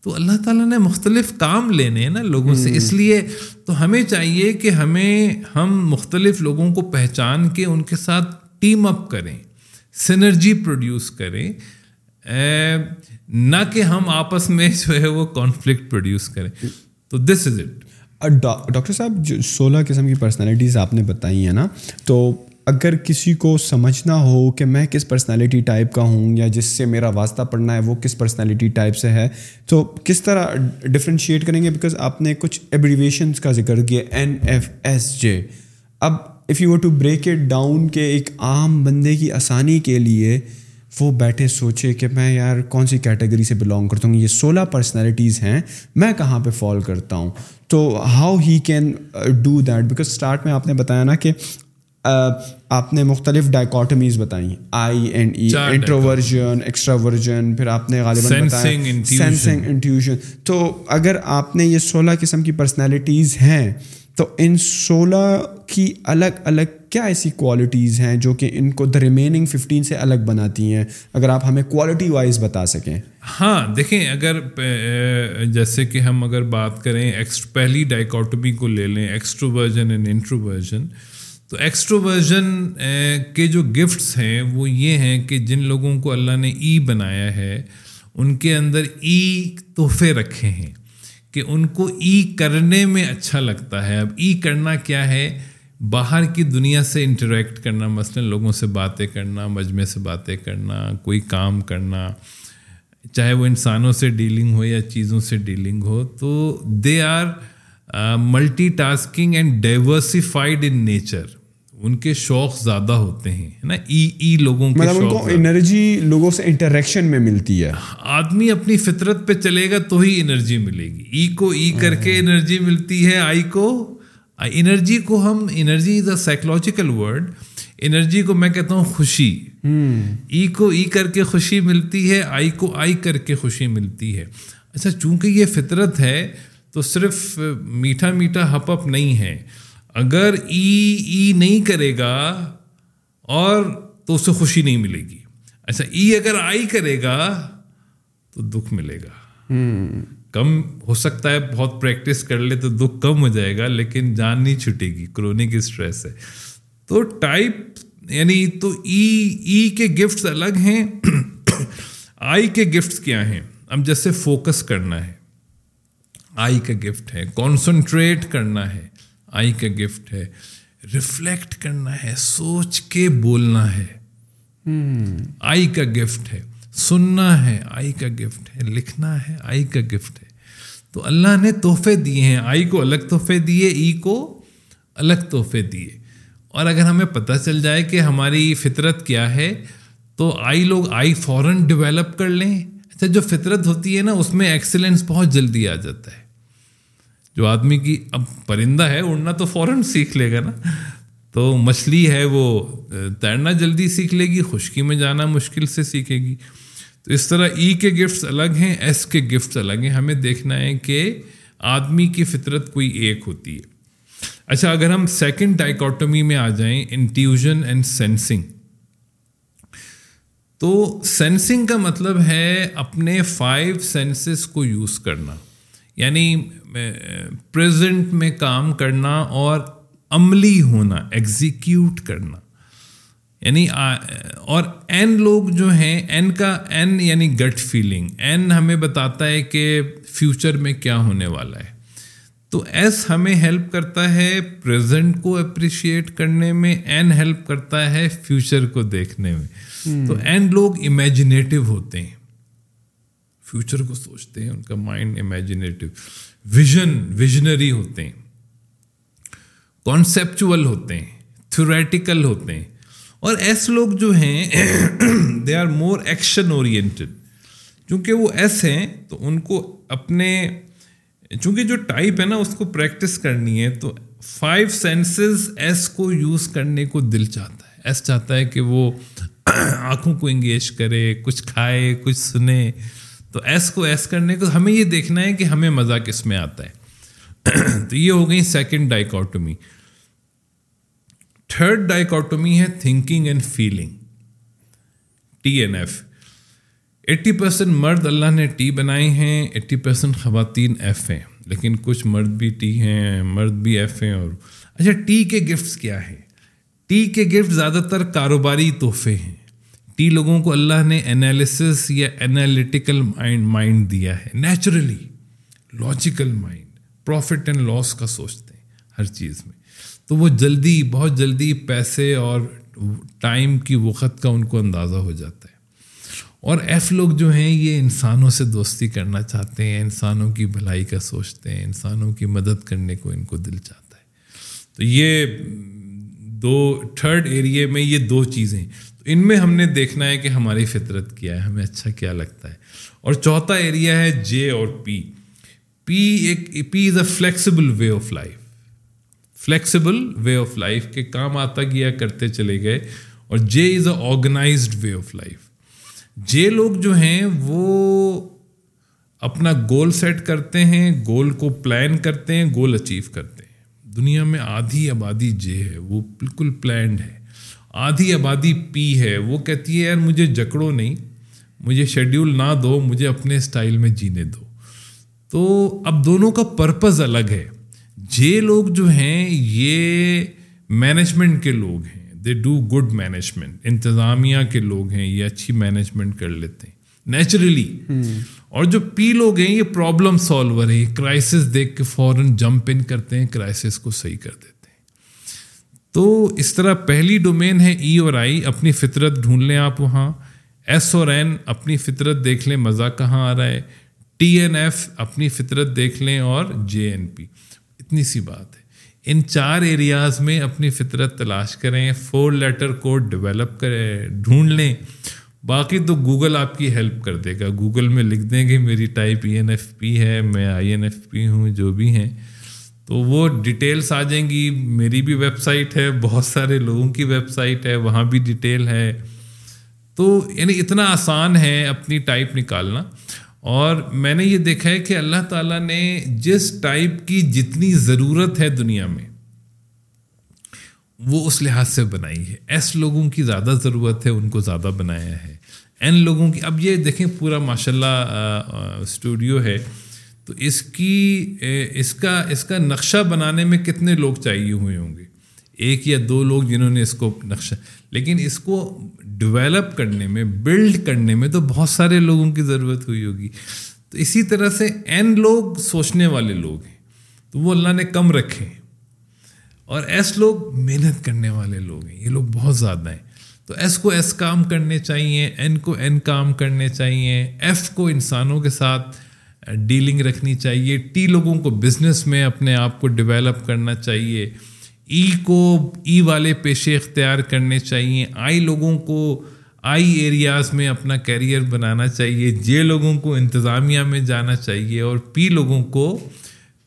A: تو اللہ تعالیٰ نے مختلف کام لینے ہیں نا لوگوں سے۔ اس لیے تو ہمیں چاہیے کہ ہمیں ہم مختلف لوگوں کو پہچان کے ان کے ساتھ ٹیم اپ کریں سنرجی پروڈیوس کریں۔ نہ کہ ہم آپس میں جو ہے وہ کانفلکٹ پروڈیوس کریں۔ تو دس از اٹ
B: ڈاکٹر صاحب، جو سولہ قسم کی پرسنالٹیز آپ نے بتائی ہیں نا، تو اگر کسی کو سمجھنا ہو کہ میں کس پرسنالٹی ٹائپ کا ہوں یا جس سے میرا واسطہ پڑھنا ہے وہ کس پرسنالٹی ٹائپ سے ہے، تو کس طرح ڈفرینشیٹ کریں گے؟ بیکاز آپ نے کچھ ایبریویشنس کا ذکر کیا این ایف ایس جے اب if you to break it down کہ ایک عام بندے کی آسانی کے لیے وہ بیٹھے سوچے کہ میں یار کون سی کیٹیگری سے بلانگ کرتا ہوں؟ یہ سولہ پرسنالٹیز ہیں میں کہاں پہ فال کرتا ہوں؟ تو how he can do that because start میں آپ نے بتایا نا کہ آپ نے مختلف ڈائکاٹمیز بتائی I and E introversion extraversion پھر آپ نے غالباً سینسنگ تو اگر آپ نے یہ سولہ قسم کی پرسنالٹیز ہیں تو ان سولہ کی الگ الگ کیا ایسی کوالٹیز ہیں جو کہ ان کو دا ریمیننگ ففٹین سے الگ بناتی ہیں؟ اگر آپ ہمیں کوالٹی وائز بتا سکیں۔
A: ہاں دیکھیں، اگر جیسے کہ ہم اگر بات کریں ایکسٹ پہلی ڈائکاٹمی کو لے لیں extroversion and introversion تو ایکسٹرو ورژن کے جو گفٹس ہیں، وہ یہ ہیں کہ جن لوگوں کو اللہ نے ای بنایا ہے، ان کے اندر ای تحفے رکھے ہیں۔ کہ ان کو ای کرنے میں اچھا لگتا ہے۔ اب ای کرنا کیا ہے؟ باہر کی دنیا سے انٹریکٹ کرنا، مثلاً لوگوں سے باتیں کرنا، مجمع سے باتیں کرنا، کوئی کام کرنا، چاہے وہ انسانوں سے ڈیلنگ ہو یا چیزوں سے ڈیلنگ ہو، تو they are multitasking and diversified in nature ان کے شوق زیادہ ہوتے ہیں نا؟ ای ای لوگوں کے
B: مطلب انرجی لوگوں سے انٹریکشن میں ملتی ہے۔
A: آدمی اپنی فطرت پہ چلے گا تو ہی انرجی ملے گی۔ ای کو ای کر کے انرجی ملتی ہے آئی کو۔ انرجی کو ہم energy is a psychological word energy کو میں کہتا ہوں خوشی۔ ای کو ای کر کے خوشی ملتی ہے آئی کو آئی کر کے خوشی ملتی ہے۔ اچھا چونکہ یہ فطرت ہے تو صرف میٹھا میٹھا ہپ اپ نہیں ہے۔ اگر ای ای نہیں کرے گا اور تو اسے خوشی نہیں ملے گی۔ اچھا ای اگر آئی کرے گا تو دکھ ملے گا۔ کم ہو سکتا ہے بہت پریکٹس کر لے تو دکھ کم ہو جائے گا، لیکن جان نہیں چھٹے گی کرونک اسٹریس ہے۔ تو ٹائپ یعنی تو ای ای کے گفٹس الگ ہیں، آئی کے گفٹس کیا ہیں؟ اب جیسے فوکس کرنا ہے۔ آئی کا گفٹ ہے کانسنٹریٹ کرنا ہے۔ آئی کا گفٹ ہے۔ ریفلیکٹ کرنا ہے، سوچ کے بولنا ہے۔ آئی کا گفٹ ہے۔ سننا ہے، آئی کا گفٹ ہے۔ لکھنا ہے، آئی کا گفٹ ہے۔ تو اللہ نے تحفے دیے ہیں۔ آئی کو الگ تحفے دیے، ای کو الگ تحفے دیے۔ اور اگر ہمیں پتہ چل جائے کہ ہماری فطرت کیا ہے، تو آئی لوگ آئی فوراً ڈیولپ کر لیں۔ اچھا جو فطرت ہوتی ہے نا، اس میں ایکسلنس بہت جلدی آ جاتا ہے۔ جو آدمی کی اب پرندہ ہے، اڑنا تو فوراً سیکھ لے گا نا۔ تو مچھلی ہے وہ، تیرنا جلدی سیکھ لے گی، خشکی میں جانا مشکل سے سیکھے گی۔ تو اس طرح ای کے گفٹس الگ ہیں، ایس کے گفٹس الگ ہیں۔ ہمیں دیکھنا ہے کہ آدمی کی فطرت کوئی ایک ہوتی ہے۔ اچھا اگر ہم سیکنڈ ڈائکٹمی میں آ جائیں انٹیوژن اینڈ سینسنگ تو سینسنگ کا مطلب ہے اپنے فائیو سینسز کو یوز کرنا۔ یعنی پریزنٹ میں کام کرنا اور عملی ہونا ایگزیکیوٹ کرنا۔ یعنی اور این لوگ جو ہیں این کا این یعنی گٹ فیلنگ این ہمیں بتاتا ہے کہ فیوچر میں کیا ہونے والا ہے۔ تو ایس ہمیں ہیلپ کرتا ہے پریزنٹ کو اپریشیٹ کرنے میں این ہیلپ کرتا ہے فیوچر کو دیکھنے میں۔ تو این لوگ امیجنیٹو ہوتے ہیں۔ فیوچر کو سوچتے ہیں، ان کا مائنڈ امیجنیٹو ویژن ویژنری ہوتے ہیں کانسیپچول ہوتے ہیں تھوریٹیکل ہوتے ہیں۔ اور ایسے لوگ جو ہیں they are more action oriented چونکہ وہ ایس ہیں، تو ان کو اپنے، چونکہ جو ٹائپ ہے نا، اس کو پریکٹس کرنی ہے، تو فائیو سینسز ایس کو یوز کرنے کو دل چاہتا ہے۔ ایس چاہتا ہے کہ وہ آنکھوں کو انگیج کرے، کچھ کھائے، کچھ سنے۔ تو ایس کو ایس کرنے کو ہمیں یہ دیکھنا ہے کہ ہمیں مزہ کس میں آتا ہے۔ تو یہ ہو گئی سیکنڈ ڈائیکاٹومی تھرڈ ڈائیکاٹومی ہے thinking and feeling T N F eighty percent مرد اللہ نے ٹی بنائے ہیں ایٹی پرسینٹ خواتین ایف ہیں۔ لیکن کچھ مرد بھی ٹی ہیں، مرد بھی ایف ہیں اور اچھا ٹی کے گفٹس کیا ہیں؟ ٹی کے گفٹ زیادہ تر کاروباری تحفے ہیں۔ ٹی لوگوں کو اللہ نے انالیسس یا انالیٹیکل مائنڈ مائنڈ دیا ہے۔ Naturally logical mind profit and loss کا سوچتے ہیں ہر چیز میں۔ تو وہ جلدی، بہت جلدی پیسے اور ٹائم کی وقت کا ان کو اندازہ ہو جاتا ہے۔ اور ایف لوگ جو ہیں، یہ انسانوں سے دوستی کرنا چاہتے ہیں، انسانوں کی بھلائی کا سوچتے ہیں، انسانوں کی مدد کرنے کو ان کو دل چاہتا ہے۔ تو یہ دو تھرڈ ایریے میں یہ دو چیزیں ان میں ہم نے دیکھنا ہے کہ ہماری فطرت کیا ہے، ہمیں اچھا کیا لگتا ہے۔ اور چوتھا ایریا ہے جے اور پی پی ایک P is a flexible way of life flexible way of life کے کام آتا گیا، کرتے چلے گئے۔ اور J is a organized way of life J لوگ جو ہیں، وہ اپنا گول سیٹ کرتے ہیں گول کو پلان کرتے ہیں گول اچیو کرتے ہیں۔ دنیا میں آدھی آبادی جے ہے، وہ بالکل پلانڈ ہے۔ آدھی آبادی پی ہے۔ وہ کہتی ہے، یار مجھے جکڑو نہیں، مجھے شیڈیول نہ دو، مجھے اپنے اسٹائل میں جینے دو۔ تو اب دونوں کا پرپز الگ ہے۔ جے لوگ جو ہیں، یہ مینجمنٹ کے لوگ ہیں۔ دے ڈو گڈ مینجمنٹ انتظامیہ کے لوگ ہیں، یہ اچھی مینجمنٹ کر لیتے ہیں۔ نیچرلی اور جو پی لوگ ہیں، یہ پرابلم سالور ہیں۔ یہ کرائسس دیکھ کے فوراً جمپ ان کرتے ہیں کرائسس کو صحیح کر دیتے ہیں۔ تو اس طرح پہلی ڈومین ہے ای اور آئی اپنی فطرت ڈھونڈ لیں آپ وہاں۔ ایس اور این اپنی فطرت دیکھ لیں مزہ کہاں آ رہا ہے۔ ٹی این ایف اپنی فطرت دیکھ لیں اور جے این پی اتنی سی بات ہے۔ ان چار ایریاز میں اپنی فطرت تلاش کریں فور لیٹر کوڈ ڈیولپ کریں، ڈھونڈ لیں۔ باقی تو گوگل آپ کی ہیلپ کر دے گا۔ گوگل میں لکھ دیں گے، میری type E N F P ہے، میں آئی این ایف پی ہوں، جو بھی ہیں۔ تو وہ ڈیٹیلس آ جائیں گی۔ میری بھی ویب سائٹ ہے، بہت سارے لوگوں کی ویب سائٹ ہے، وہاں بھی ڈیٹیل ہے۔ تو یعنی اتنا آسان ہے اپنی ٹائپ نکالنا۔ اور میں نے یہ دیکھا ہے کہ اللہ تعالیٰ نے جس ٹائپ کی جتنی ضرورت ہے دنیا میں، وہ اس لحاظ سے بنائی ہے۔ ایس لوگوں کی زیادہ ضرورت ہے، ان کو زیادہ بنایا ہے۔ این لوگوں کی، اب یہ دیکھیں پورا ماشاء اللہ اسٹوڈیو ہے۔ تو اس کی اس کا اس کا نقشہ بنانے میں کتنے لوگ چاہیے ہوئے ہوں گے؟ ایک یا دو لوگ جنہوں نے اس کو نقشہ، لیکن اس کو ڈیولپ کرنے میں بلڈ کرنے میں تو بہت سارے لوگوں کی ضرورت ہوئی ہوگی۔ تو اسی طرح سے این لوگ سوچنے والے لوگ ہیں۔ تو وہ اللہ نے کم رکھے ہیں۔ اور ایس لوگ محنت کرنے والے لوگ ہیں۔ یہ لوگ بہت زیادہ ہیں۔ تو ایس کو ایس کام کرنے چاہیے این کو این کام کرنے چاہیے ایف کو انسانوں کے ساتھ ڈیلنگ رکھنی چاہیے۔ ٹی لوگوں کو بزنس میں اپنے آپ کو ڈیولپ کرنا چاہیے۔ ای کو ای والے پیشے اختیار کرنے چاہیے۔ آئی لوگوں کو آئی ایریاز میں اپنا کیریئر بنانا چاہیے۔ جے لوگوں کو انتظامیہ میں جانا چاہیے اور پی لوگوں کو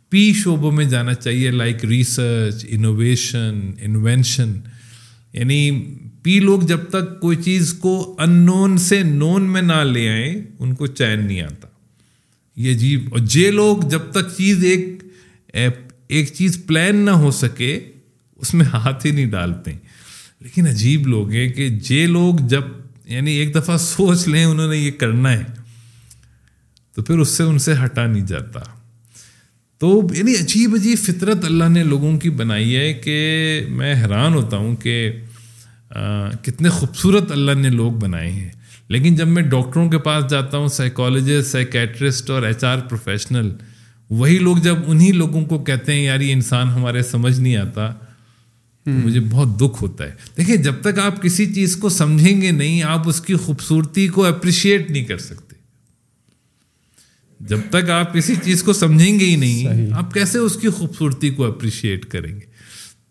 A: پی شعبوں میں جانا چاہیے۔ لائک ریسرچ انوویشن انوینشن یعنی پی لوگ جب تک کوئی چیز کو ان نون سے نون میں نہ لے آئیں، ان کو چین نہیں آتا۔ یہ عجیب اور جے لوگ جب تک چیز ایک ایک چیز پلان نہ ہو سکے، اس میں ہاتھ ہی نہیں ڈالتے۔ لیکن عجیب لوگ ہیں کہ جے لوگ جب یعنی ایک دفعہ سوچ لیں انہوں نے یہ کرنا ہے، تو پھر اس سے ان سے ہٹا نہیں جاتا۔ تو یعنی عجیب عجیب فطرت اللہ نے لوگوں کی بنائی ہے کہ میں حیران ہوتا ہوں کہ کتنے خوبصورت اللہ نے لوگ بنائے ہیں۔ لیکن جب میں ڈاکٹروں کے پاس جاتا ہوں سائیکالوجسٹ سائیکیٹرسٹ اور ایچ آر پروفیشنل وہی لوگ جب انہی لوگوں کو کہتے ہیں یار یہ انسان ہمارے سمجھ نہیں آتا مجھے بہت دکھ ہوتا ہے۔ دیکھیں جب تک آپ کسی چیز کو سمجھیں گے نہیں آپ اس کی خوبصورتی کو اپریشیٹ نہیں کر سکتے۔ جب تک آپ کسی چیز کو سمجھیں گے ہی نہیں آپ کیسے اس کی خوبصورتی کو اپریشیٹ کریں گے؟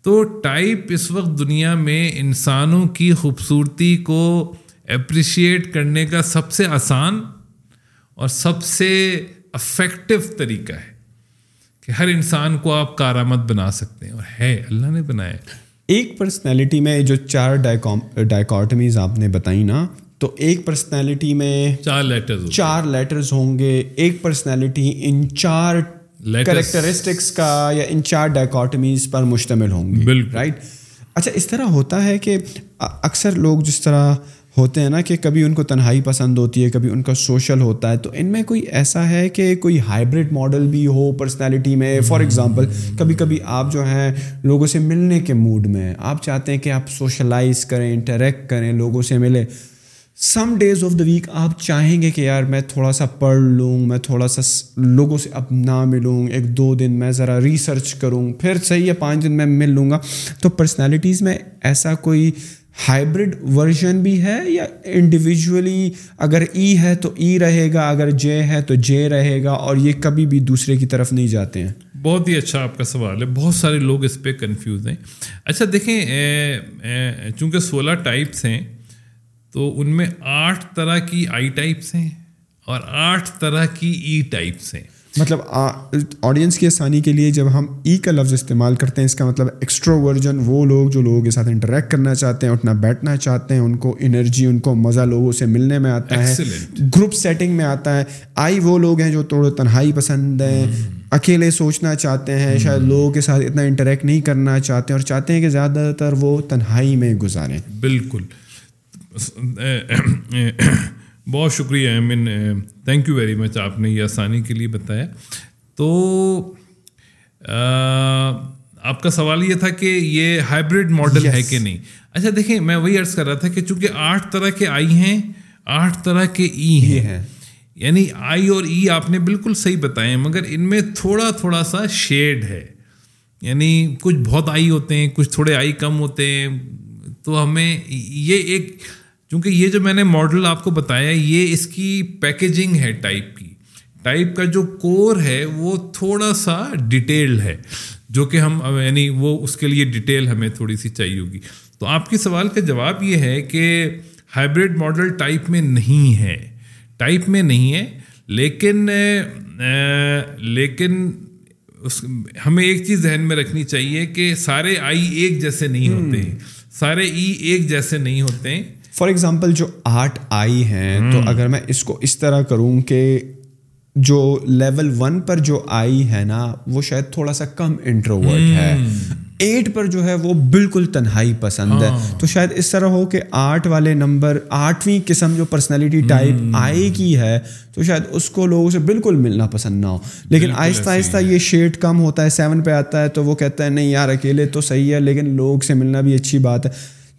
A: تو ٹائپ اس وقت دنیا میں انسانوں کی خوبصورتی کو اپریشیٹ کرنے کا سب سے آسان اور سب سے افیکٹو طریقہ ہے کہ ہر انسان کو آپ کارآمد بنا سکتے ہیں اور ہے اللہ نے بنایا۔
B: ایک پرسنالٹی میں جو چار ڈائیکاٹمیز آپ نے بتائی نا تو ایک پرسنالٹی میں
A: چار لیٹرز
B: چار لیٹرز ہوں گے۔ ایک پرسنالٹی ان چار کریکٹرسٹکس کا یا ان چار ڈائکاٹمیز پر مشتمل ہوں گی
A: بالکل۔
B: رائٹ اچھا اس طرح ہوتا ہے کہ اکثر لوگ جس طرح ہوتے ہیں نا کہ کبھی ان کو تنہائی پسند ہوتی ہے، کبھی ان کا سوشل ہوتا ہے، تو ان میں کوئی ایسا ہے کہ کوئی ہائبرڈ ماڈل بھی ہو پرسنالٹی میں؟ فار ایگزامپل کبھی کبھی آپ جو ہیں لوگوں سے ملنے کے موڈ میں، آپ چاہتے ہیں کہ آپ سوشلائز کریں انٹریکٹ کریں، لوگوں سے ملیں۔ Some days of the week آپ چاہیں گے کہ یار میں تھوڑا سا پڑھ لوں، میں تھوڑا سا لوگوں سے اب نہ ملوں، ایک دو دن میں ذرا ریسرچ کروں، پھر صحیح ہے پانچ دن میں مل لوں گا۔ تو پرسنالٹیز میں ایسا کوئی ہائبرڈ ورژن بھی ہے یا انڈیویجولی اگر ای ہے تو ای رہے گا، اگر جے ہے تو جے رہے گا، اور یہ کبھی بھی دوسرے کی طرف نہیں جاتے ہیں۔
A: بہت ہی اچھا آپ کا سوال ہے۔ بہت سارے لوگ اس پہ کنفیوز ہیں۔ اچھا دیکھیں چونکہ سولہ ٹائپس ہیں، تو ان میں آٹھ طرح کی آئی ٹائپس ہیں اور آٹھ طرح کی e ای ٹائپس ہیں۔
B: مطلب آڈینس کی آسانی کے لیے جب ہم ای کا لفظ استعمال کرتے ہیں اس کا مطلب ایکسٹرو ورژن وہ لوگ جو لوگوں کے ساتھ انٹریکٹ کرنا چاہتے ہیں اٹھنا بیٹھنا چاہتے ہیں ان کو انرجی ان کو مزہ لوگوں سے ملنے میں آتا ہے گروپ سیٹنگ میں آتا ہے۔ آئی وہ لوگ ہیں جو تھوڑے تنہائی پسند ہیں اکیلے سوچنا چاہتے ہیں شاید لوگوں کے ساتھ اتنا انٹریکٹ نہیں کرنا چاہتے ہیں اور چاہتے ہیں کہ زیادہ تر وہ تنہائی میں گزاریں۔
A: بالکل۔ بہت شکریہ امن تھینک یو ویری مچ آپ نے یہ آسانی کے لیے بتایا۔ تو آپ کا سوال یہ تھا کہ یہ ہائبرڈ ماڈل ہے کہ نہیں؟ اچھا دیکھیں میں وہی عرض کر رہا تھا کہ چونکہ آٹھ طرح کے آئی ہیں آٹھ طرح کے ای ہیں۔ یعنی آئی اور ای آپ نے بالکل صحیح بتائے مگر ان میں تھوڑا تھوڑا سا شیڈ ہے۔ یعنی کچھ بہت آئی ہوتے ہیں کچھ تھوڑے آئی کم ہوتے ہیں۔ تو ہمیں یہ ایک چونکہ یہ جو میں نے ماڈل آپ کو بتایا یہ اس کی پیکیجنگ ہے ٹائپ کی۔ ٹائپ کا جو کور ہے وہ تھوڑا سا ڈیٹیلڈ ہے جو کہ ہم یعنی وہ اس کے لیے ڈیٹیل ہمیں تھوڑی سی چاہیے ہوگی۔ تو آپ کے سوال کا جواب یہ ہے کہ ہائبرڈ ماڈل ٹائپ میں نہیں ہے۔ ٹائپ میں نہیں ہے لیکن لیکن اس ہمیں ایک چیز ذہن میں رکھنی چاہیے کہ سارے آئی ایک جیسے نہیں ہوتے۔ سارے ای ایک جیسے نہیں ہوتے۔
B: فار ایگزامپل جو آرٹ آئی ہیں تو اگر میں اس کو اس طرح کروں کہ جو لیول ون پر جو آئی ہے نا وہ شاید تھوڑا سا کم انٹروورٹ ہے۔ ایٹ پر جو ہے وہ بالکل تنہائی پسند ہے۔ ہاں۔ تو شاید اس طرح ہو کہ آٹھ والے نمبر آٹھویں قسم جو پرسنالٹی ٹائپ آئی کی ہے تو شاید اس کو لوگوں سے بالکل ملنا پسند نہ ہو۔ لیکن آہستہ آہستہ یہ شیڈ کم ہوتا ہے سیون پہ آتا ہے تو وہ کہتا ہے نہیں یار اکیلے تو صحیح ہے لیکن لوگ سے ملنا بھی اچھی بات ہے۔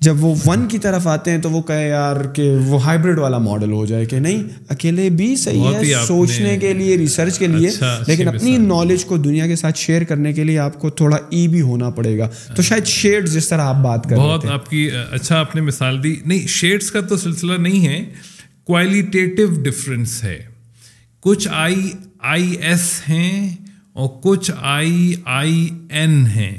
B: جب وہ ون کی طرف آتے ہیں تو وہ کہے یار کہ وہ ہائبرڈ والا ماڈل ہو جائے کہ نہیں اکیلے بھی صحیح ہے سوچنے کے لیے ریسرچ کے لیے اچھا، لیکن اپنی نالج کو دنیا کے ساتھ شیئر کرنے کے لیے آپ کو تھوڑا ای بھی ہونا پڑے گا۔ تو شاید شیڈ جس طرح آپ بات
A: کر بہت آپ کی اچھا آپ نے مثال دی۔ نہیں شیڈس کا تو سلسلہ نہیں ہے کوالٹیٹیو ڈفرینس ہے۔ کچھ آئی آئی ایس ہیں اور کچھ آئی آئی این ہیں۔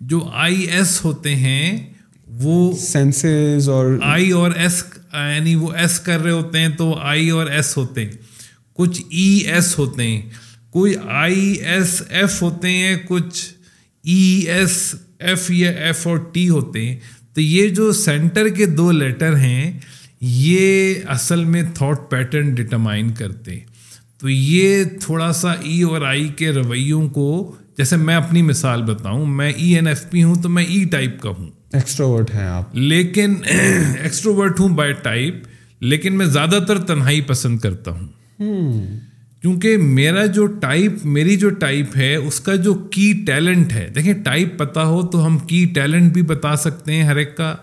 A: جو آئی ایس ہوتے ہیں وہ
B: سینسز اور
A: آئی اور ایس یعنی وہ ایس کر رہے ہوتے ہیں تو آئی اور ایس ہوتے ہیں۔ کچھ ای ایس ہوتے ہیں کوئی آئی ایس ایف ہوتے ہیں کچھ ای ایس ایف یا ایف اور ٹی ہوتے ہیں۔ تو یہ جو سینٹر کے دو لیٹر ہیں یہ اصل میں تھاٹ پیٹرن ڈٹرمائن کرتے تو یہ تھوڑا سا ای اور آئی کے رویوں کو جیسے میں اپنی مثال بتاؤں میں ای این ایف پی ہوں تو میں ای ٹائپ کا ہوں۔
B: ایکسٹروورٹ ہیں آپ۔
A: لیکن ایکسٹروورٹ ہوں بائی ٹائپ لیکن میں زیادہ تر تنہائی پسند کرتا ہوں۔ کیونکہ میرا جو ٹائپ میری جو ٹائپ ہے اس کا جو کی ٹیلنٹ ہے۔ دیکھیں ٹائپ پتا ہو تو ہم کی ٹیلنٹ بھی بتا سکتے ہیں ہر ایک کا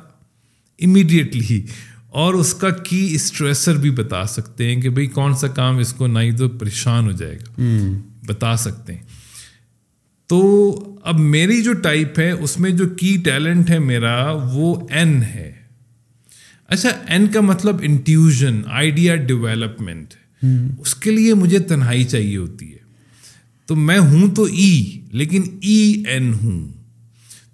A: امیڈیٹلی اور اس کا کی اسٹریسر بھی بتا سکتے ہیں کہ بھائی کون سا کام اس کو نہیں تو پریشان ہو جائے گا۔ بتا سکتے ہیں۔ تو اب میری جو ٹائپ ہے اس میں جو کی ٹیلنٹ ہے میرا وہ این ہے۔ اچھا این کا مطلب انٹیوژن آئیڈیا ڈیولپمنٹ۔ اس کے لیے مجھے تنہائی چاہیے ہوتی ہے۔ تو میں ہوں تو ای لیکن ای این ہوں۔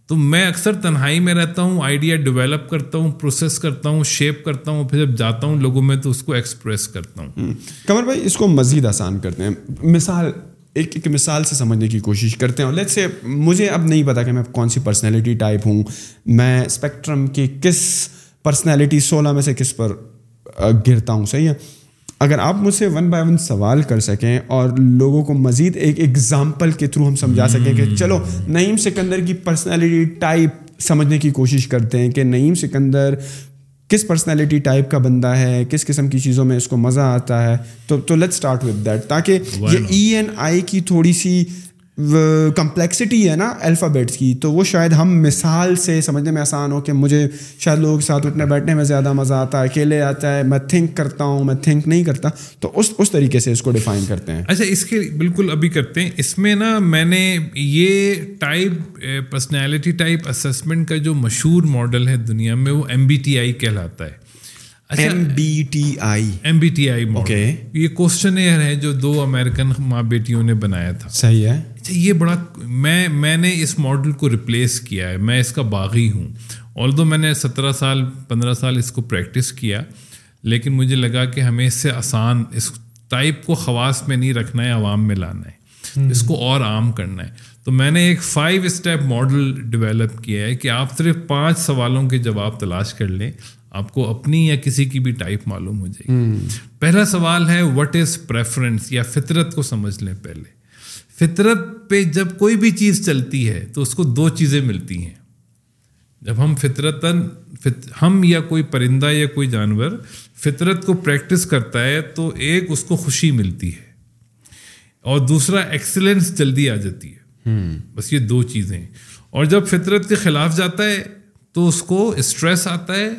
A: تو میں اکثر تنہائی میں رہتا ہوں آئیڈیا ڈیولپ کرتا ہوں پروسیس کرتا ہوں شیپ کرتا ہوں پھر جب جاتا ہوں لوگوں میں تو اس کو ایکسپریس کرتا ہوں۔
B: کمر بھائی اس کو مزید آسان کرتے ہیں۔ مثال ایک ایک مثال سے سمجھنے کی کوشش کرتے ہیں۔ لیٹ سے مجھے اب نہیں پتا کہ میں کون سی پرسنالٹی ٹائپ ہوں۔ میں اسپیکٹرم کی کس پرسنالٹی سولہ میں سے کس پر گرتا ہوں صحیح ہے؟ اگر آپ مجھ سے ون بائی ون سوال کر سکیں اور لوگوں کو مزید ایک ایگزامپل کے تھرو ہم سمجھا سکیں کہ چلو نعیم سکندر کی پرسنالٹی ٹائپ سمجھنے کی کوشش کرتے ہیں کہ نعیم سکندر کس پرسنالٹی ٹائپ کا بندہ ہے کس قسم کی چیزوں میں اس کو مزہ آتا ہے؟ تو تو لیٹ اسٹارٹ وتھ دیٹ تاکہ یہ ای این آئی کی تھوڑی سی کمپلیکسٹی ہے نا الفابیٹس کی تو وہ شاید ہم مثال سے سمجھنے میں آسان ہو کہ مجھے شاید لوگوں کے ساتھ اٹھنے بیٹھنے میں زیادہ مزہ آتا ہے اکیلے آتا ہے میں تھنک کرتا ہوں میں تھنک نہیں کرتا۔ تو اس اس طریقے سے اس کو ڈیفائن کرتے ہیں۔
A: اچھا اس کے بالکل ابھی کرتے ہیں۔ اس میں نا میں نے یہ ٹائپ پرسنالٹی ٹائپ اسسمنٹ کا جو مشہور ماڈل ہے دنیا میں وہ ایم بی ٹی آئی کہلاتا ہے۔
B: M B T I
A: M B T I یہ کوشچن ایئر ہے جو دو امیرکن ماں بیٹیوں نے بنایا تھا۔
B: صحیح ہے۔
A: اچھا یہ بڑا میں میں نے اس ماڈل کو ریپلیس کیا ہے میں اس کا باغی ہوں۔ اور دو میں نے سترہ سال پندرہ سال اس کو پریکٹس کیا لیکن مجھے لگا کہ ہمیں اس سے آسان اس ٹائپ کو خواص میں نہیں رکھنا ہے عوام میں لانا ہے۔ اس کو اور عام کرنا ہے۔ تو میں نے ایک فائیو اسٹیپ ماڈل ڈیولپ کیا ہے کہ آپ صرف پانچ سوالوں کے جواب تلاش کر لیں آپ کو اپنی یا کسی کی بھی ٹائپ معلوم ہو جائے گی۔ پہلا سوال ہے وٹ از پریفرنس یا فطرت کو سمجھ لیں پہلے۔ فطرت پہ جب کوئی بھی چیز چلتی ہے تو اس کو دو چیزیں ملتی ہیں۔ جب ہم فطرتاً ہم یا کوئی پرندہ یا کوئی جانور فطرت کو پریکٹس کرتا ہے تو ایک اس کو خوشی ملتی ہے۔ اور دوسرا ایکسلنس جلدی آ جاتی ہے۔ بس یہ دو چیزیں۔ اور جب فطرت کے خلاف جاتا ہے تو اس کو اسٹریس آتا ہے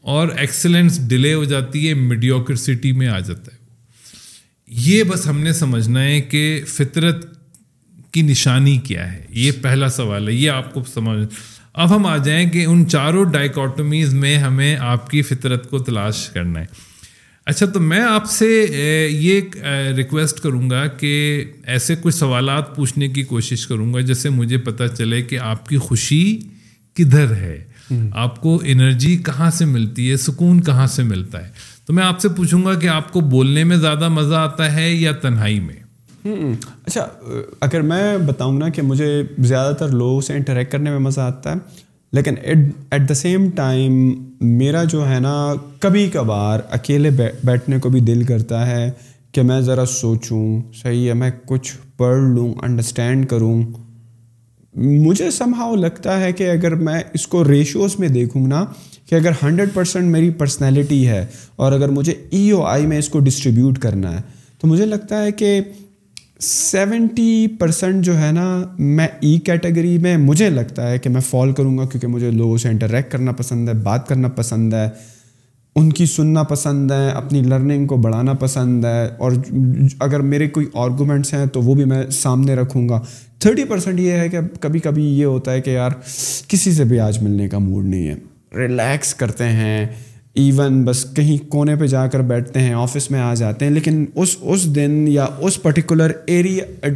A: اور ایکسلنس ڈیلے ہو جاتی ہے میڈیوکرسٹی میں آ جاتا ہے۔ یہ بس ہم نے سمجھنا ہے کہ فطرت کی نشانی کیا ہے؟ یہ پہلا سوال ہے یہ آپ کو سمجھ۔ اب ہم آ جائیں کہ ان چاروں ڈائکٹمیز میں ہمیں آپ کی فطرت کو تلاش کرنا ہے۔ اچھا تو میں آپ سے یہ ریکویسٹ کروں گا کہ ایسے کچھ سوالات پوچھنے کی کوشش کروں گا جیسے مجھے پتہ چلے کہ آپ کی خوشی کدھر ہے۔ آپ کو انرجی کہاں سے ملتی ہے؟ سکون کہاں سے ملتا ہے؟ تو میں آپ سے پوچھوں گا کہ آپ کو بولنے میں زیادہ مزہ آتا ہے یا تنہائی میں؟
B: اچھا اگر میں بتاؤں نا کہ مجھے زیادہ تر لوگوں سے انٹریکٹ کرنے میں مزہ آتا ہے، لیکن ایٹ دا سیم ٹائم میرا جو ہے نا، کبھی کبھار اکیلے بیٹھنے کو بھی دل کرتا ہے کہ میں ذرا سوچوں، صحیح ہے، میں کچھ پڑھ لوں انڈرسٹینڈ کروں۔ مجھے سمہاؤ لگتا ہے کہ اگر میں اس کو ریشوز میں دیکھوں نا کہ اگر ہنڈریڈ پرسینٹ میری پرسنالٹی ہے اور اگر مجھے ای او آئی میں اس کو ڈسٹریبیوٹ کرنا ہے، تو مجھے لگتا ہے کہ سیونٹی پرسینٹ جو ہے نا، میں ای کیٹیگری میں مجھے لگتا ہے کہ میں فال کروں گا کیونکہ مجھے لوگوں سے انٹریکٹ کرنا پسند ہے، بات کرنا پسند ہے، ان کی سننا پسند ہے، اپنی لرننگ کو بڑھانا پسند ہے، اور اگر میرے کوئی آرگومنٹس ہیں تو وہ بھی میں سامنے رکھوں گا۔ تھرٹی پرسینٹ یہ ہے کہ کبھی کبھی یہ ہوتا ہے کہ یار، کسی سے بھی آج ملنے کا موڈ نہیں ہے۔ ریلیکس کرتے ہیں ایون بس کہیں کونے پہ جا کر بیٹھتے ہیں آفس میں آ جاتے ہیں، لیکن اس اس دن یا اس particular area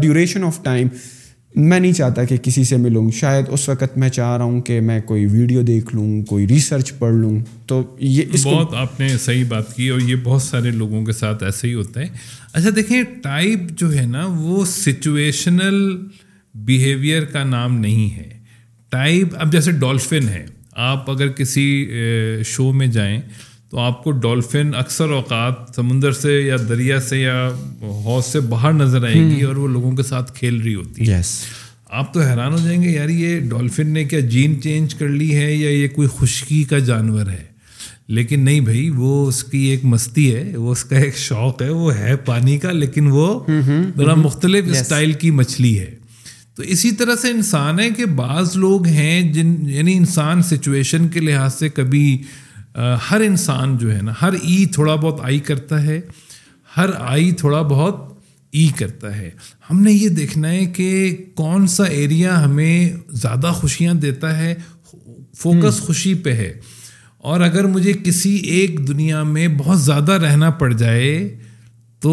B: duration of time میں نہیں چاہتا کہ کسی سے ملوں۔ شاید اس وقت میں چاہ رہا ہوں کہ میں کوئی ویڈیو دیکھ لوں، کوئی ریسرچ پڑھ لوں۔ تو یہ
A: اس بہت آپ نے صحیح بات کی اور یہ بہت سارے لوگوں کے ساتھ ایسے ہی ہوتا ہے۔ اچھا دیکھیں ٹائپ جو ہے نا، وہ سچویشنل بیہیویئر کا نام نہیں ہے۔ ٹائپ اب جیسے ڈولفن ہے آپ اگر کسی شو میں جائیں تو آپ کو ڈولفن اکثر اوقات سمندر سے یا دریا سے یا حوض سے باہر نظر آئے گی اور وہ لوگوں کے ساتھ کھیل رہی ہوتی
B: ہے۔
A: آپ تو حیران ہو جائیں گے یار یہ ڈولفن نے کیا جین چینج کر لی ہے یا یہ کوئی خشکی کا جانور ہے؟ لیکن نہیں بھائی وہ اس کی ایک مستی ہے وہ اس کا ایک شوق ہے وہ ہے پانی کا لیکن وہ ذرا مختلف اسٹائل کی مچھلی ہے۔ تو اسی طرح سے انسان ہے کہ بعض لوگ ہیں جن یعنی انسان سچویشن کے لحاظ سے کبھی ہر انسان جو ہے نا ہر ای تھوڑا بہت آئی کرتا ہے ہر آئی تھوڑا بہت ای کرتا ہے۔ ہم نے یہ دیکھنا ہے کہ کون سا ایریا ہمیں زیادہ خوشیاں دیتا ہے فوکس خوشی پہ ہے۔ اور اگر مجھے کسی ایک دنیا میں بہت زیادہ رہنا پڑ جائے تو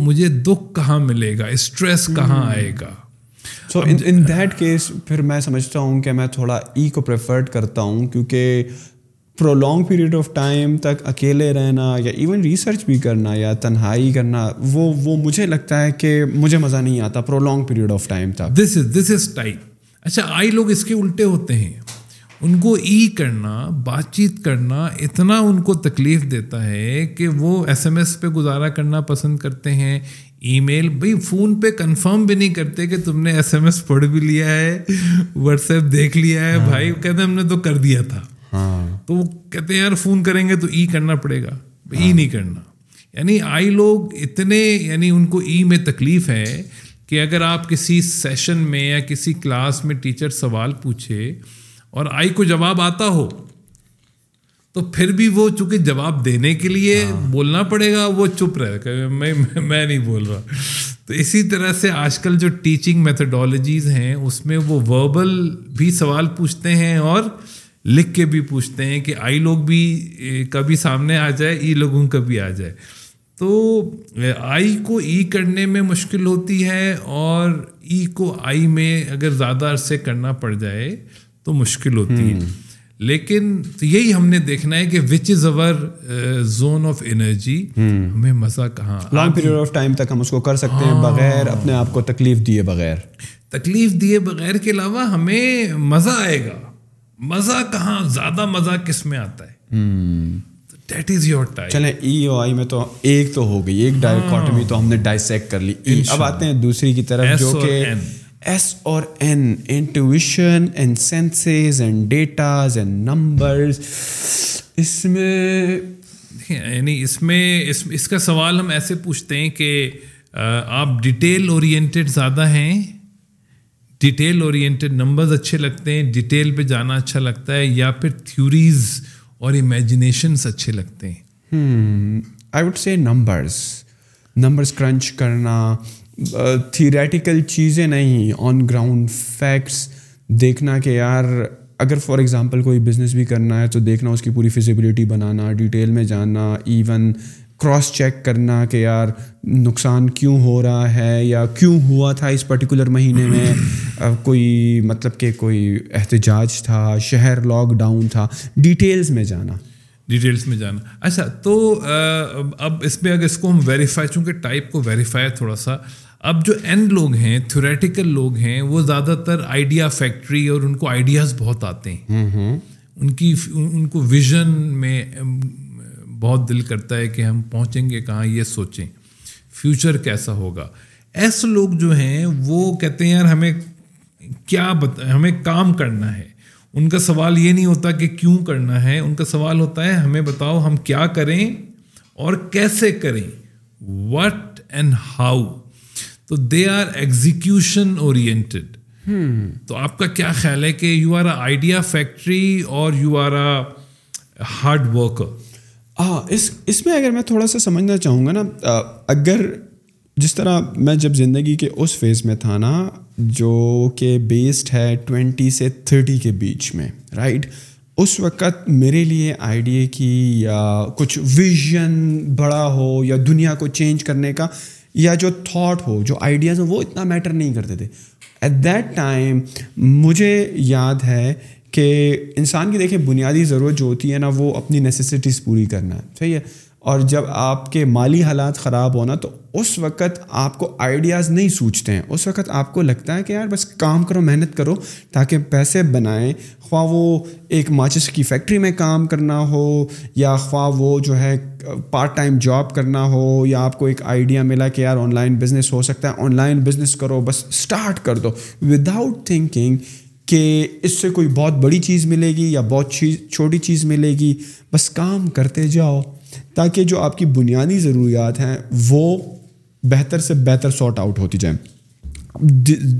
A: مجھے دکھ کہاں ملے گا؟ اسٹریس کہاں آئے گا؟
B: سو ان دیٹ کیس پھر میں سمجھتا ہوں کہ میں تھوڑا ای کو پریفرڈ کرتا ہوں کیونکہ prolonged period of time تک اکیلے رہنا یا ایون ریسرچ بھی کرنا یا تنہائی کرنا وہ وہ مجھے لگتا ہے کہ مجھے مزہ نہیں آتا prolonged period of time تک
A: this is this is type اچھا آئی لوگ اس کے الٹے ہوتے ہیں ان کو ای کرنا بات چیت کرنا اتنا ان کو تکلیف دیتا ہے کہ وہ ایس ایم ایس پہ گزارا کرنا پسند کرتے ہیں ای میل بھائی فون پہ کنفرم بھی نہیں کرتے کہ تم نے ایس ایم ایس پڑھ بھی لیا ہے واٹس ایپ دیکھ لیا ہے بھائی کہتے ہیں ہم نے تو کر دیا تھا۔
B: ہاں۔
A: تو وہ کہتے ہیں یار فون کریں گے تو ای کرنا پڑے گا۔ ای نہیں کرنا۔ یعنی آئی لوگ اتنے یعنی ان کو ای میں تکلیف ہے کہ اگر آپ کسی سیشن میں یا کسی کلاس میں ٹیچر سوال پوچھے اور آئی کو جواب آتا ہو تو پھر بھی وہ چونکہ جواب دینے کے لیے بولنا پڑے گا وہ چپ رہے کہ میں میں نہیں بول رہا۔ تو اسی طرح سے آج کل جو ٹیچنگ میتھڈالوجیز ہیں اس میں وہ وربل بھی سوال پوچھتے ہیں اور لکھ کے بھی پوچھتے ہیں کہ آئی لوگ بھی کبھی سامنے آ جائے ای لوگوں کا بھی آ جائے۔ تو آئی کو ای کرنے میں مشکل ہوتی ہے اور ای کو آئی میں اگر زیادہ عرصے کرنا پڑ جائے تو مشکل ہوتی ہے۔ لیکن یہی ہم نے دیکھنا ہے کہ which is our zone of energy ہمیں مزہ کہاں
B: لانگ پیریڈ آف ٹائم تک ہم اس کو کر سکتے ہیں بغیر اپنے آپ کو تکلیف دیے بغیر.
A: تکلیف دیے بغیر کے علاوہ ہمیں مزہ آئے گا. مزہ کہاں زیادہ مزہ کس میں آتا ہے؟ دیٹ از یور ٹائم
B: چلیں ای او آئی میں تو ایک تو ہو گئی ایک ڈائکاٹمی تو ہم نے ڈائسیکٹ کر لی. اب آتے ہیں دوسری کی طرف جو کہ ایس اور N intuition and senses and datas and numbers اس میں
A: یعنی اس میں اس اس کا سوال ہم ایسے پوچھتے ہیں کہ آپ ڈیٹیل اورینٹیڈ زیادہ ہیں ڈیٹیل اورینٹیڈ نمبرز اچھے لگتے ہیں ڈیٹیل پہ جانا اچھا لگتا ہے یا پھر تھیوریز اور امیجنیشنس اچھے لگتے ہیں
B: I would say numbers numbers crunch کرنا تھیریٹیکل چیزیں نہیں آن گراؤنڈ فیکٹس دیکھنا کہ یار، اگر فار ایگزامپل کوئی بزنس بھی کرنا ہے تو دیکھنا، اس کی پوری فزیبلٹی بنانا ڈیٹیل میں جاننا ایون کراس چیک کرنا کہ یار، نقصان کیوں ہو رہا ہے یا کیوں ہوا تھا اس پرٹیکولر مہینے میں؟ کوئی مطلب کہ کوئی احتجاج تھا، شہر لاک ڈاؤن تھا ڈیٹیلز میں جانا۔
A: ڈیٹیلس میں جانا۔ اچھا تو اب اس میں اگر اس کو ہم ویریفائی چونکہ ٹائپ کو ویریفائی تھوڑا سا اب جو اینڈ لوگ ہیں تھوریٹیکل لوگ ہیں وہ زیادہ تر آئیڈیا فیکٹری اور ان کو آئیڈیاز بہت آتے ہیں۔ ان کی ان کو ویژن میں بہت دل کرتا ہے کہ ہم پہنچیں گے کہاں یہ سوچیں۔ فیوچر کیسا ہوگا؟ ایسے لوگ جو ہیں وہ کہتے ہیں یار ہمیں کیا بتا ہمیں کام کرنا ہے۔ ان کا سوال یہ نہیں ہوتا کہ کیوں کرنا ہے ان کا سوال ہوتا ہے ہمیں بتاؤ ہم کیا کریں اور کیسے کریں۔ وٹ اینڈ ہاؤ تو دے آر ایگزیکیوشن اورینٹیڈ تو آپ کا کیا خیال ہے کہ you are a idea factory or you are a hard worker
B: ہاں اس اس میں اگر میں تھوڑا سا سمجھنا چاہوں گا نا اگر جس طرح میں جب زندگی کے اس فیز میں تھا نا، جو کہ بیسڈ ہے ٹوینٹی سے تھرٹی کے بیچ میں رائٹ اس وقت میرے لیے آئیڈیا کی یا کچھ ویژن بڑا ہو یا دنیا کو چینج کرنے کا یا جو تھاٹ ہو، جو آئیڈیاز ہو، وہ اتنا میٹر نہیں کرتے تھے۔ ایٹ دیٹ ٹائم مجھے یاد ہے کہ انسان کی دیکھیں، بنیادی ضرورت جو ہوتی ہے نا، وہ اپنی نیسیسٹیز پوری کرنا۔ ہے صحیح ہے؟ اور جب آپ کے مالی حالات خراب ہونا تو اس وقت آپ کو آئیڈیاز نہیں سوچتے ہیں۔ اس وقت آپ کو لگتا ہے کہ یار بس کام کرو، محنت کرو تاکہ پیسے بنائیں۔ خواہ وہ ایک ماچس کی فیکٹری میں کام کرنا ہو یا خواہ وہ جو ہے پارٹ ٹائم جاب کرنا ہو یا آپ کو ایک آئیڈیا ملا کہ یار آن لائن بزنس ہو سکتا ہے۔ آن لائن بزنس کرو، بس اسٹارٹ کر دو۔ وداؤٹ تھنکنگ کہ اس سے کوئی بہت بڑی چیز ملے گی یا بہت چیز، چھوٹی چیز ملے گی، بس کام کرتے جاؤ۔ تاکہ جو آپ کی بنیادی ضروریات ہیں وہ بہتر سے بہتر سارٹ آؤٹ ہوتی جائیں۔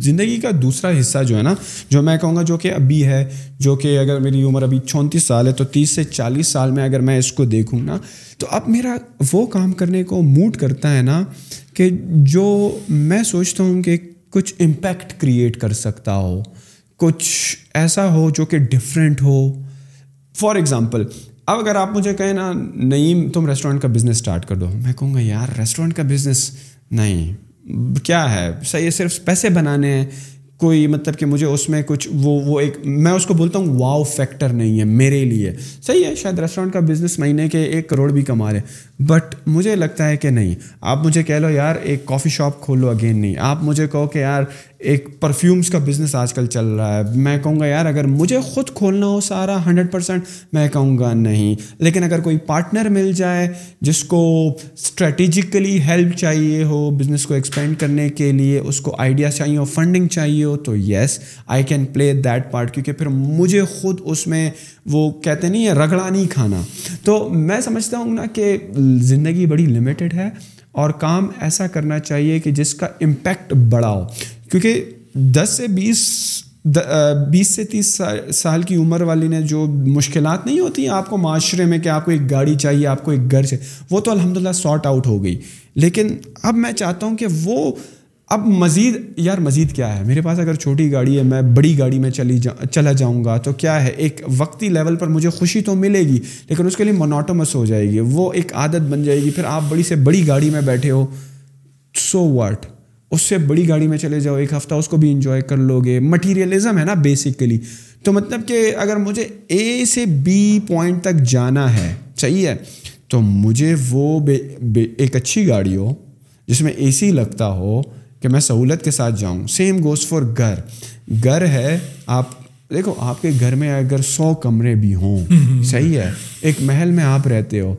B: زندگی کا دوسرا حصہ جو ہے نا، جو میں کہوں گا جو کہ ابھی ہے، جو کہ اگر میری عمر ابھی چونتیس سال ہے تو تیس سے چالیس سال میں اگر میں اس کو دیکھوں نا، تو اب میرا وہ کام کرنے کو موڈ کرتا ہے نا کہ جو میں سوچتا ہوں کہ کچھ امپیکٹ کریٹ کر سکتا ہو، کچھ ایسا ہو جو کہ ڈفرینٹ ہو۔ فار ایگزامپل اب اگر آپ مجھے کہیں نا نہیں تم ریسٹورینٹ کا بزنس اسٹارٹ کر دو۔ میں کہوں گا، یار ریسٹورینٹ کا بزنس نہیں۔ کیا ہے؟ صحیح ہے، صرف پیسے بنانے ہیں۔ کوئی مطلب کہ مجھے اس میں کچھ وہ وہ ایک، میں اس کو بولتا ہوں واؤ فیکٹر نہیں ہے میرے لیے۔ صحیح ہے، شاید ریسٹورینٹ کا بزنس مہینے کے ایک کروڑ بھی کما رہے بٹ مجھے لگتا ہے کہ نہیں۔ آپ مجھے کہہ لو، یار، ایک کافی شاپ کھولو اگین نہیں۔ آپ مجھے کہو کہ، یار، ایک پرفیومس کا بزنس آج کل چل رہا ہے۔ میں کہوں گا، یار، اگر مجھے خود کھولنا ہو سارا ہنڈریڈ پرسینٹ میں کہوں گا نہیں۔ لیکن اگر کوئی پارٹنر مل جائے جس کو اسٹریٹجیکلی ہیلپ چاہیے ہو بزنس کو ایکسپینڈ کرنے کے لیے، اس کو آئیڈیاز چاہیے ہو فنڈنگ چاہیے ہو، تو yes I can play that part کیونکہ پھر مجھے خود اس میں وہ کہتے نہیں ہے رگڑا نہیں کھانا۔ تو میں سمجھتا ہوں نا کہ زندگی بڑی لمیٹڈ ہے اور کام ایسا کرنا چاہیے کہ جس کا امپیکٹ بڑا ہو۔ کیونکہ دس سے بیس بیس سے تیس سال کی عمر والی نے جو مشکلات نہیں ہوتی ہیں، آپ کو معاشرے میں کہ آپ کو ایک گاڑی چاہیے، آپ کو ایک گھر چاہیے، وہ تو الحمد للہ سارٹ آؤٹ ہو گئی۔ لیکن اب میں چاہتا ہوں کہ وہ اب مزید یار مزید کیا ہے؟ میرے پاس اگر چھوٹی گاڑی ہے، میں بڑی گاڑی میں چلی جا چلا جاؤں گا تو کیا ہے؟ ایک وقتی لیول پر مجھے خوشی تو ملے گی، لیکن اس کے لیے منوٹمس ہو جائے گی۔ وہ ایک عادت بن جائے گی۔ پھر آپ بڑی سے بڑی گاڑی میں بیٹھے ہو سو واٹ اس سے بڑی گاڑی میں چلے جاؤ، ایک ہفتہ اس کو بھی انجوائے کر لو گے مٹیریلزم ہے نا بیسیکلی تو مطلب کہ اگر مجھے اے سے بی پوائنٹ تک جانا ہے، صحیح ہے؟ تو مجھے وہ بے بے ایک اچھی گاڑی ہو، جس میں اے سی لگتا ہو کہ میں سہولت کے ساتھ جاؤں۔ سیم گوز فار گھر گھر ہے آپ دیکھو آپ کے گھر میں اگر سو کمرے بھی ہوں صحیح ہے۔ ایک محل میں آپ رہتے ہو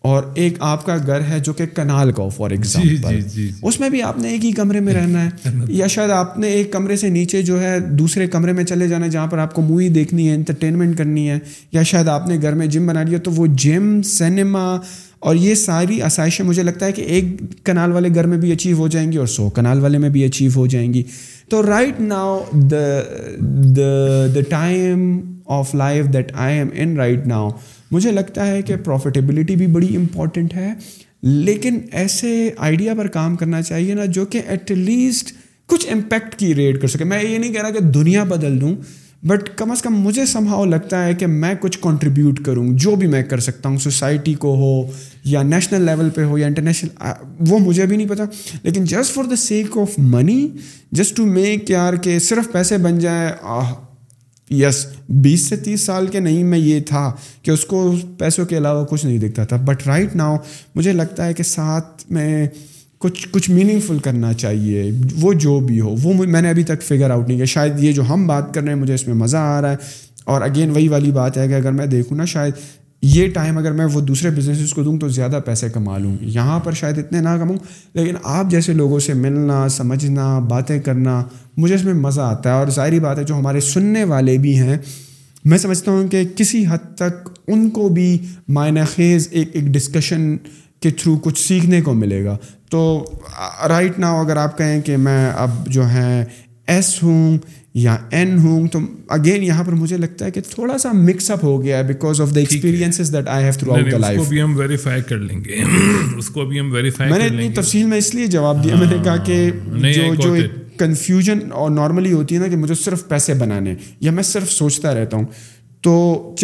B: اور ایک آپ کا گھر ہے جو کہ کنال کا ہو فار ایگزامپل اس میں بھی آپ نے ایک ہی کمرے میں رہنا ہے۔ یا شاید آپ نے ایک کمرے سے نیچے جو ہے دوسرے کمرے میں چلے جانا ہے جہاں پر آپ کو مووی دیکھنی ہے انٹرٹینمنٹ کرنی ہے۔ یا شاید آپ نے گھر میں جم بنا لیا تو وہ جم سنیما اور یہ ساری آسائشیں مجھے لگتا ہے کہ ایک کنال والے گھر میں بھی اچیو ہو جائیں گی اور سو کنال والے میں بھی اچیو ہو جائیں گی۔ تو right now the the the time of life that I am in right now مجھے لگتا ہے کہ پروفیٹیبلٹی بھی بڑی امپورٹنٹ ہے۔ لیکن ایسے آئیڈیا پر کام کرنا چاہیے نا جو کہ ایٹ لیسٹ کچھ امپیکٹ کی ریٹ کر سکے۔ میں یہ نہیں کہہ رہا کہ دنیا بدل دوں۔ بٹ کم از کم مجھے سمجھاؤ لگتا ہے کہ میں کچھ کنٹریبیوٹ کروں، جو بھی میں کر سکتا ہوں سوسائٹی کو ہو یا نیشنل لیول پہ ہو یا انٹرنیشنل وہ مجھے بھی نہیں پتہ لیکن just for the sake of money just to make یار کہ صرف پیسے بن جائیں یس بیس سے تیس سال کے نہیں میں یہ تھا کہ اس کو پیسوں کے علاوہ کچھ نہیں دکھتا تھا۔ بٹ رائٹ ناؤ مجھے لگتا ہے کہ ساتھ میں کچھ کچھ میننگ فل کرنا چاہیے، وہ جو بھی ہو، وہ میں نے ابھی تک فگر آؤٹ نہیں کیا۔ شاید یہ جو ہم بات کر رہے ہیں، مجھے اس میں مزہ آ رہا ہے۔ اور اگین وہی والی بات ہے کہ اگر میں دیکھوں نا، شاید یہ ٹائم اگر میں وہ دوسرے بزنس کو دوں تو زیادہ پیسے کما لوں۔ یہاں پر شاید اتنے نہ کماؤں، لیکن آپ جیسے لوگوں سے ملنا، سمجھنا، باتیں کرنا، مجھے اس میں مزہ آتا ہے۔ اور ظاہری بات ہے، جو ہمارے سننے والے بھی ہیں، میں سمجھتا ہوں کہ کسی حد تک ان کو بھی معنی خیز ایک ایک ڈسکشن کے تھرو کچھ سیکھنے کو ملے گا۔ تو رائٹ ناؤ اگر آپ کہیں کہ میں اب جو ہے ایس ہوں یا این ہوں تو اگین یہاں پر مجھے لگتا ہے کہ تھوڑا سا مکس اپ ہو گیا ہے because of the experience that I have throughout the life
A: اس کو بھی ہم ویریفائی کر لیں گے۔ اس کو بھی ہم ویریفائی
B: میں نے اتنی تفصیل میں اس لیے جواب دیا۔ میں نے کہا کہ جو جو ایک کنفیوژن اور نارملی ہوتی ہے نا کہ مجھے صرف پیسے بنانے یا میں صرف سوچتا رہتا ہوں۔ تو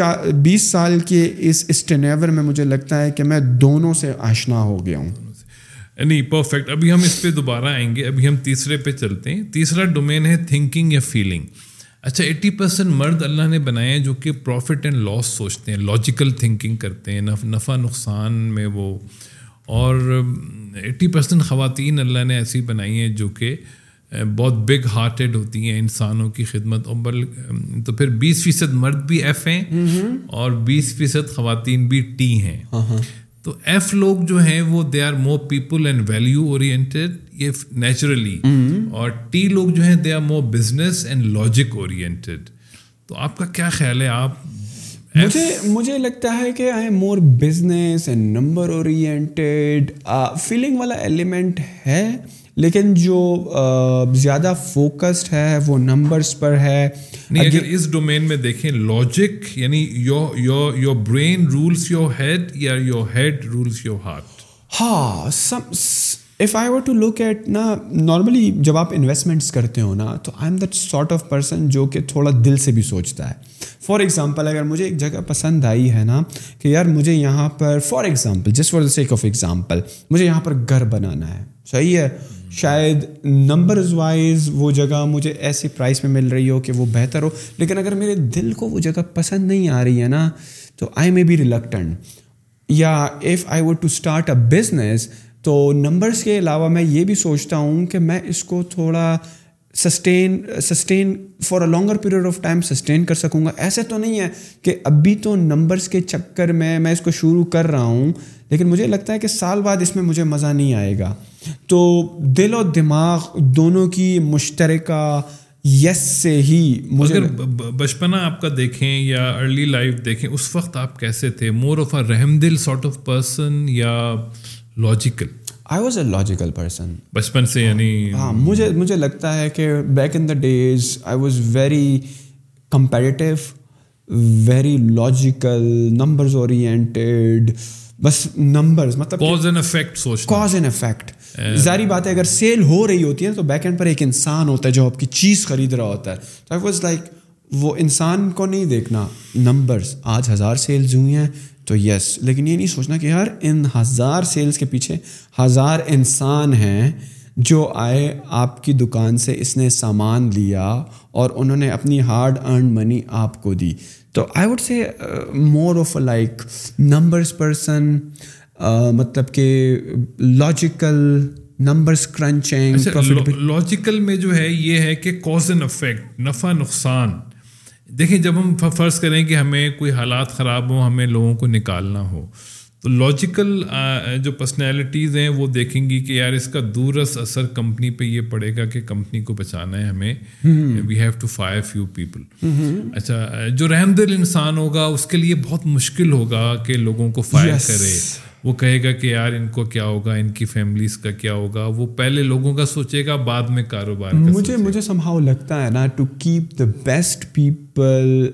B: بیس سال کے اس اسٹینیور میں مجھے لگتا ہے کہ میں دونوں سے آشنا ہو گیا ہوں۔
A: یعنی نہیں پرفیکٹ ابھی ہم اس پہ دوبارہ آئیں گے۔ ابھی ہم تیسرے پہ چلتے ہیں۔ تیسرا ڈومین ہے تھنکنگ یا فیلنگ اچھا ایٹی پرسینٹ مرد اللہ نے بنائے ہیں جو کہ پروفٹ اینڈ لاس سوچتے ہیں لاجیکل تھنکنگ کرتے ہیں نفع نقصان میں وہ۔ اور ایٹی پرسینٹ خواتین اللہ نے ایسی بنائی ہیں جو کہ بہت بگ ہارٹیڈ ہوتی ہیں انسانوں کی خدمت۔ اور تو پھر بیس فیصد مرد بھی ایف ہیں اور بیس فیصد خواتین بھی ٹی ہیں۔ تو ایف لوگ جو ہیں وہ they are more people and value oriented یہ نیچرلی اور ٹی لوگ جو ہیں they are more business and logic oriented تو آپ کا کیا خیال ہے؟ آپ
B: مجھے مجھے لگتا ہے کہ I am more business and number oriented feeling والا ایلیمنٹ ہے۔ لیکن جو زیادہ فوکسڈ ہے وہ نمبرس پر ہے۔
A: نہیں اگر اس ڈومین میں دیکھیں لاجک یعنی your your your brain rules your head یا your head rules your heart
B: ہاں if I were to look at نا نارملی جب آپ انویسٹمنٹس کرتے ہو نا تو I am that sort of person جو کہ تھوڑا دل سے بھی سوچتا ہے۔ فار ایگزامپل اگر مجھے ایک جگہ پسند آئی ہے نا کہ یار مجھے یہاں پر for example just for the sake of example مجھے یہاں پر گھر بنانا ہے۔ صحیح ہے؟ شاید نمبرز وائز وہ جگہ مجھے ایسی پرائس میں مل رہی ہو کہ وہ بہتر ہو۔ لیکن اگر میرے دل کو وہ جگہ پسند نہیں آ رہی ہے نا، تو آئی مے بی ریلکٹنٹ یا if I would to start a business تو نمبرس کے علاوہ میں یہ بھی سوچتا ہوں کہ میں اس کو تھوڑا sustain sustain for a longer period of time sustain کر سکوں گا ایسے تو نہیں ہے کہ ابھی تو نمبرس کے چکر میں میں اس کو شروع کر رہا ہوں لیکن مجھے لگتا ہے کہ سال بعد اس میں مجھے مزہ نہیں آئے گا تو دل و دماغ دونوں کی مشترکہ یس سے ہی
A: اگر بچپنا آپ کا دیکھیں یا ارلی لائف دیکھیں اس وقت آپ کیسے تھے مور آف اے رحم دل سارٹ آف پرسن یا logical
B: I was a logical person
A: بچپن سے یعنی
B: ہاں مجھے مجھے لگتا ہے کہ back in the days I was very comparative very logical numbers oriented بس نمبرز مطلب
A: کاز اینڈ افیکٹ سوچ
B: کاز اینڈ افیکٹ ظاہری بات ہے اگر سیل ہو رہی ہوتی ہے تو بیک اینڈ پر ایک انسان ہوتا ہے جو آپ کی چیز خرید رہا ہوتا ہے۔ تو آئی واز لائک وہ انسان کو نہیں دیکھنا۔ نمبرز آج ہزار سیلز ہوئی ہیں۔ تو یس لیکن یہ نہیں سوچنا کہ یار ان ہزار سیلس کے پیچھے ہزار انسان ہیں جو آئے آپ کی دکان سے اس نے سامان لیا اور انہوں نے اپنی ہارڈ ارنڈ منی آپ کو دی۔ تو I would say more of like numbers person مطلب کہ لاجیکل نمبرس کرنچنگ
A: لاجیکل میں جو ہے یہ ہے کہ کوز اینڈ افیکٹ نفع نقصان۔ دیکھیں جب ہم فرض کریں کہ ہمیں کوئی حالات خراب ہوں ہمیں لوگوں کو نکالنا ہو تو لاجیکل جو پرسنالٹیز ہیں وہ دیکھیں گی کہ یار اس کا دورس اثر کمپنی پہ یہ پڑے گا کہ کمپنی کو بچانا ہے ہمیں۔ We have to fire few people اچھا جو رحم دل انسان ہوگا اس کے لیے بہت مشکل ہوگا کہ لوگوں کو فائر کرے۔ وہ کہے گا کہ یار ان کو کیا ہوگا؟ ان کی فیملیز کا کیا ہوگا؟ وہ پہلے لوگوں کا سوچے گا بعد میں کاروبار
B: مجھے مجھے سمہاؤ لگتا ہے نا to keep the best people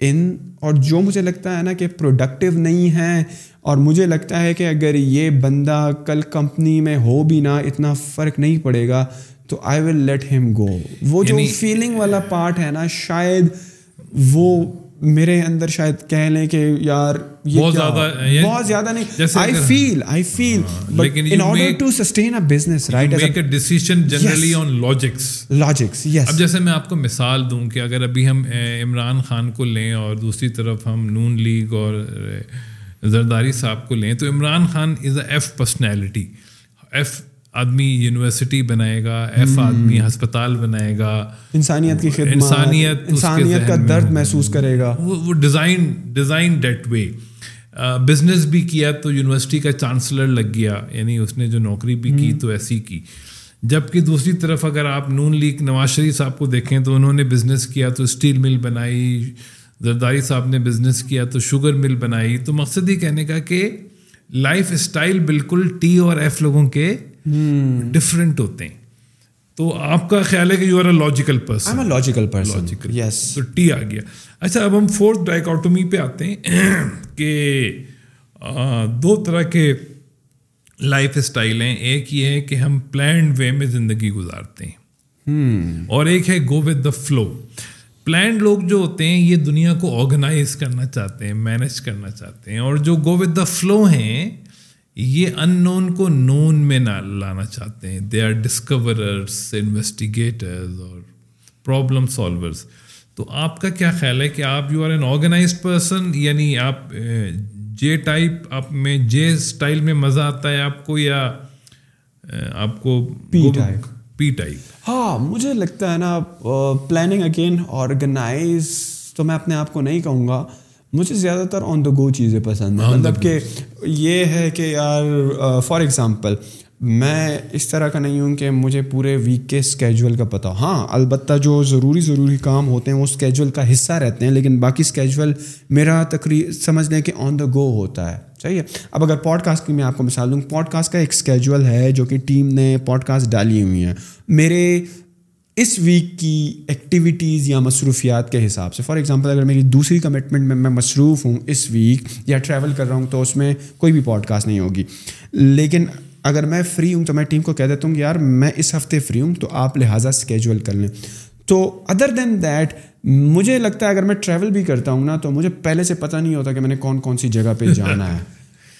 B: in اور جو مجھے لگتا ہے نا کہ پروڈکٹیو نہیں ہے اور مجھے لگتا ہے کہ اگر یہ بندہ کل کمپنی میں ہو بھی نہ اتنا فرق نہیں پڑے گا تو آئی ول لیٹ ہم گو وہ جو فیلنگ یعنی والا پارٹ ہے نا شاید وہ میرے اندر شاید کہہ لیں کہ یار بہت زیادہ بہت زیادہ نہیں. I feel I feel in order to sustain business right
A: make decision generally on logics
B: logics yes
A: اب جیسے میں آپ کو مثال دوں کہ اگر ابھی ہم عمران خان کو لیں اور دوسری طرف ہم نون لیگ اور زرداری صاحب کو لیں تو Imran Khan is a F personality F آدمی یونیورسٹی بنائے گا ایف آدمی ہسپتال بنائے گا
B: انسانیت کی خدمت
A: انسانیت
B: انسانیت کا درد محسوس کرے گا۔
A: وہ design design that way business بھی کیا تو یونیورسٹی کا چانسلر لگ گیا یعنی اس نے جو نوکری بھی کی تو ایسی کی۔ جبکہ دوسری طرف اگر آپ نون لیگ نواز شریف صاحب کو دیکھیں تو انہوں نے بزنس کیا تو اسٹیل مل بنائی زرداری صاحب نے بزنس کیا تو شوگر مل بنائی۔ تو مقصد یہ کہنے کا کہ لائف اسٹائل بالکل ٹی اور ایف لوگوں کے ڈفرینٹ ہوتے ہیں۔ تو آپ کا خیال ہے کہ you are a logical person
B: logical person logical
A: yes تو ٹی آ گیا۔ اچھا اب ہم فورتھ ڈائیکٹومی پہ آتے ہیں کہ دو طرح کے لائف اسٹائل ہیں۔ ایک یہ ہے کہ ہم پلانڈ وے میں زندگی گزارتے ہیں۔ اور ایک ہے go with the flow planned لوگ جو ہوتے ہیں یہ دنیا کو آرگنائز کرنا چاہتے ہیں مینیج کرنا چاہتے ہیں۔ اور جو گو ود دا فلو ہیں یہ ان نون کو نون میں نہ لانا چاہتے ہیں۔ دے آر ڈسکوررس انویسٹیگیٹرز اور پرابلم سالورس تو آپ کا کیا خیال ہے کہ آپ you are an organize person یعنی آپ جے ٹائپ آپ میں جے اسٹائل میں مزہ آتا ہے آپ کو یا آپ کو
B: پی ٹائپ
A: پی ٹائپ
B: ہاں مجھے لگتا ہے نا پلاننگ اگین آرگنائز تو میں اپنے آپ کو نہیں کہوں گا۔ مجھے زیادہ تر آن دا گو چیزیں پسند ہیں مطلب کہ یہ ہے کہ یار فار ایگزامپل میں اس طرح کا نہیں ہوں کہ مجھے پورے ویک کے اسکیجول کا پتہ ہاں البتہ جو ضروری ضروری کام ہوتے ہیں وہ اسکیجول کا حصہ رہتے ہیں لیکن باقی اسکیجول میرا تقریب سمجھ لیں کہ آن دا گو ہوتا ہے۔ چاہیے اب اگر پوڈ کاسٹ کی میں آپ کو مثال دوں پوڈ کاسٹ کا ایک اسکیجول ہے جو کہ ٹیم نے پوڈ کاسٹ ڈالی ہوئی ہیں۔ میرے اس ویک کی ایکٹیویٹیز یا مصروفیات کے حساب سے فار ایگزامپل اگر میری دوسری کمٹمنٹ میں میں مصروف ہوں اس ویک یا ٹریول کر رہا ہوں تو اس میں کوئی بھی پوڈ کاسٹ نہیں ہوگی. لیکن اگر میں فری ہوں تو میں ٹیم کو کہہ دیتا ہوں کہ یار میں اس ہفتے فری ہوں تو آپ لہٰذا اسکیجول کر لیں. تو ادر دین دیٹ مجھے لگتا ہے اگر میں ٹریول بھی کرتا ہوں نا تو مجھے پہلے سے پتہ نہیں ہوتا کہ میں نے کون کون سی جگہ پہ جانا ہے.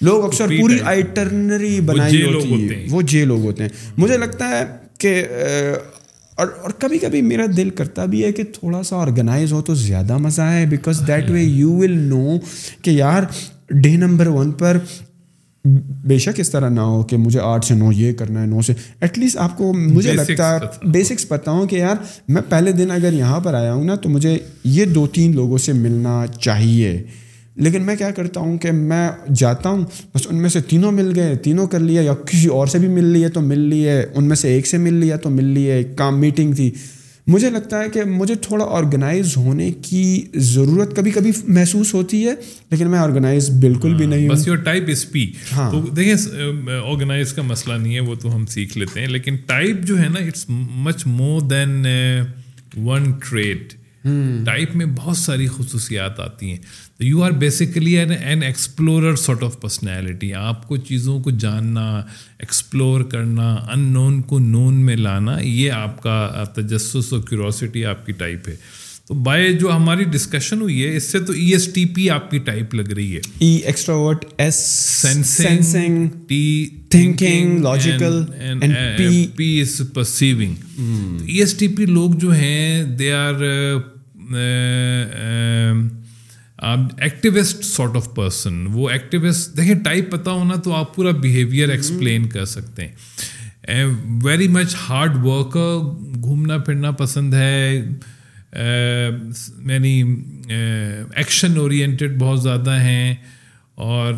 B: لوگ اکثر پوری آئٹرنری بنائی ہوتی ہے وہ جے لوگ ہوتے ہیں. مجھے لگتا ہے کہ اور اور کبھی کبھی میرا دل کرتا بھی ہے کہ تھوڑا سا آرگنائز ہو تو زیادہ مزہ ہے because that way you will know کہ یار ڈے نمبر ون پر بے شک اس طرح نہ ہو کہ مجھے آٹھ سے نو یہ کرنا ہے نو سے ایٹ لیسٹ آپ کو مجھے لگتا ہے بیسکس پتہ ہوں کہ یار میں پہلے دن اگر یہاں پر آیا ہوں نا تو مجھے یہ دو تین لوگوں سے ملنا چاہیے۔ لیکن میں کیا کرتا ہوں کہ میں جاتا ہوں بس ان میں سے تینوں مل گئے تینوں کر لیا یا کسی اور سے بھی مل لیے تو مل لیے ان میں سے ایک سے مل لیا تو مل لیے کام میٹنگ تھی۔ مجھے لگتا ہے کہ مجھے تھوڑا آرگنائز ہونے کی ضرورت کبھی کبھی محسوس ہوتی ہے لیکن میں آرگنائز بالکل بھی نہیں
A: بس یور ٹائپ اس پی تو دیکھیں آرگنائز کا مسئلہ نہیں ہے وہ تو ہم سیکھ لیتے ہیں لیکن ٹائپ جو ہے نا it's much more than one trait type میں بہت ساری خصوصیات آتی ہیں۔ You are basically an an explorer sort of personality آپ کو چیزوں کو جاننا ایکسپلور کرنا ان نون کو نون میں لانا یہ آپ کا تجسس اور کیوروسٹی آپ کی ٹائپ ہے۔ تو بائی جو ہماری ڈسکشن ہوئی ہے اس سے تو ای ایس ٹی پی آپ کی ٹائپ لگ رہی ہے۔
B: E extrovert S sensing T thinking logical
A: P is perceiving E S T P لوگ جو ہیں they are activist sort of person وہ ایکٹیوسٹ دیکھیں ٹائپ پتہ ہونا تو آپ پورا بیہیویئر ایکسپلین کر سکتے ہیں۔ ویری مچ ہارڈ ورک گھومنا پھرنا پسند ہے۔ یعنی ایکشن اورینٹیڈ بہت زیادہ ہیں۔ اور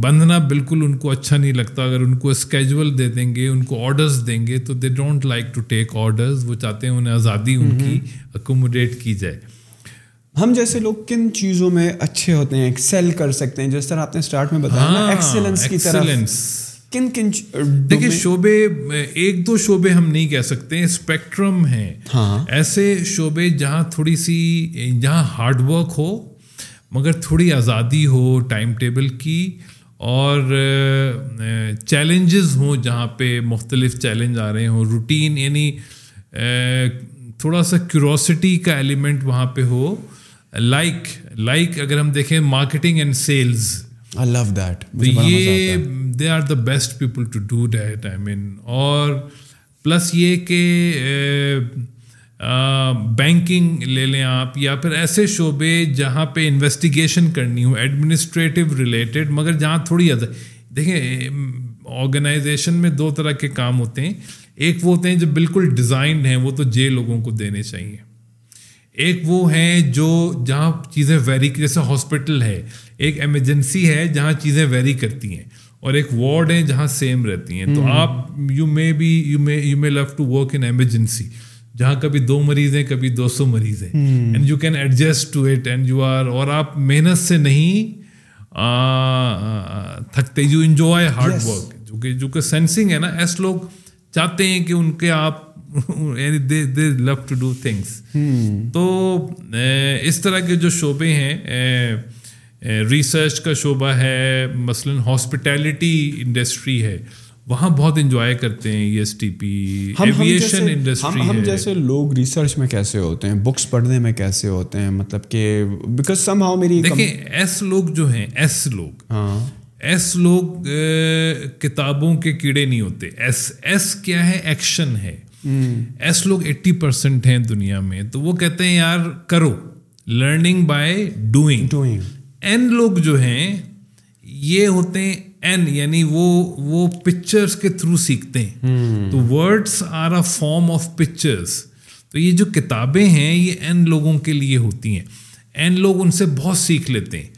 A: بندھنا بالکل ان کو اچھا نہیں لگتا۔ اگر ان کو اسکیجول دے دیں گے ان کو آڈرز دیں گے تو they don't like to take orders وہ چاہتے ہیں انہیں آزادی ان کی اکوموڈیٹ کی جائے۔
B: ہم جیسے لوگ کن چیزوں میں اچھے ہوتے ہیں ایکسیل کر سکتے ہیں جس طرح آپ نے اسٹارٹ میں بتایا ایکسیلنس کی طرف۔ کن کن
A: دیکھیے شعبے ایک دو شعبے ہم نہیں کہہ سکتے اسپیکٹرم ہیں۔
B: ہاں۔
A: ایسے شعبے جہاں تھوڑی سی جہاں ہارڈ ورک ہو مگر تھوڑی آزادی ہو ٹائم ٹیبل کی اور چیلنجز ہوں جہاں پہ مختلف چیلنج آ رہے ہوں۔ روٹین یعنی تھوڑا سا کیوروسٹی کا ایلیمنٹ وہاں پہ ہو۔ لائک لائک اگر ہم دیکھیں marketing and sales.
B: I love that
A: یہ they are the best people to do that I mean اور پلس یہ کہ بینکنگ لے لیں آپ یا پھر ایسے شعبے جہاں پہ انویسٹیگیشن کرنی ہو ایڈمنسٹریٹو ریلیٹڈ مگر جہاں تھوڑی دیکھیں آرگنائزیشن میں دو طرح کے کام ہوتے ہیں۔ ایک وہ ہوتے ہیں جو بالکل ڈیزائنڈ ہیں وہ تو جے لوگوں کو دینے چاہیے۔ ایک وہ ہیں جو جہاں چیزیں ویری جیسے ہاسپٹل ہے ایک ایمرجنسی ہے جہاں چیزیں ویری کرتی ہیں اور ایک وارڈ ہے جہاں سیم رہتی ہیں۔ تو آپ you may be you may you may love to work in emergency جہاں کبھی دو مریض ہیں کبھی دو سو مریض ہیں and you can adjust to it and you are اور آپ محنت سے نہیں تھکتے یو انجوائے ہارڈ ورک جو کہ جو کہ سینسنگ ہے نا ایسے لوگ چاہتے ہیں کہ ان کے آپ they love to do things تو اس طرح کے جو شعبے ہیں ریسرچ کا شعبہ ہے مثلاً ہاسپٹیلٹی انڈسٹری ہے۔ وہاں بہت انجوائے کرتے ہیں E S T P aviation industry
B: ہم جیسے لوگ ریسرچ میں کیسے ہوتے ہیں؟ بکس پڑھنے میں کیسے ہوتے ہیں؟ مطلب کہ بیکاز سم ہاؤ میری
A: دیکھیں ایس لوگ جو ہیں ایس لوگ۔
B: ہاں۔
A: ایس لوگ کتابوں کے کیڑے نہیں ہوتے۔ ایس ایس کیا ہے؟ ایکشن ہے۔ ایس لوگ ایٹی پرسینٹ ہیں دنیا میں۔ تو وہ کہتے ہیں یار کرو۔ Learning by doing
B: doing
A: an لوگ جو ہیں یہ ہوتے ہیں این یعنی وہ وہ پکچرس کے تھرو سیکھتے ہیں تو words are a form of pictures تو یہ جو کتابیں ہیں یہ این لوگوں کے لیے ہوتی ہیں. این لوگ ان سے بہت سیکھ لیتے ہیں.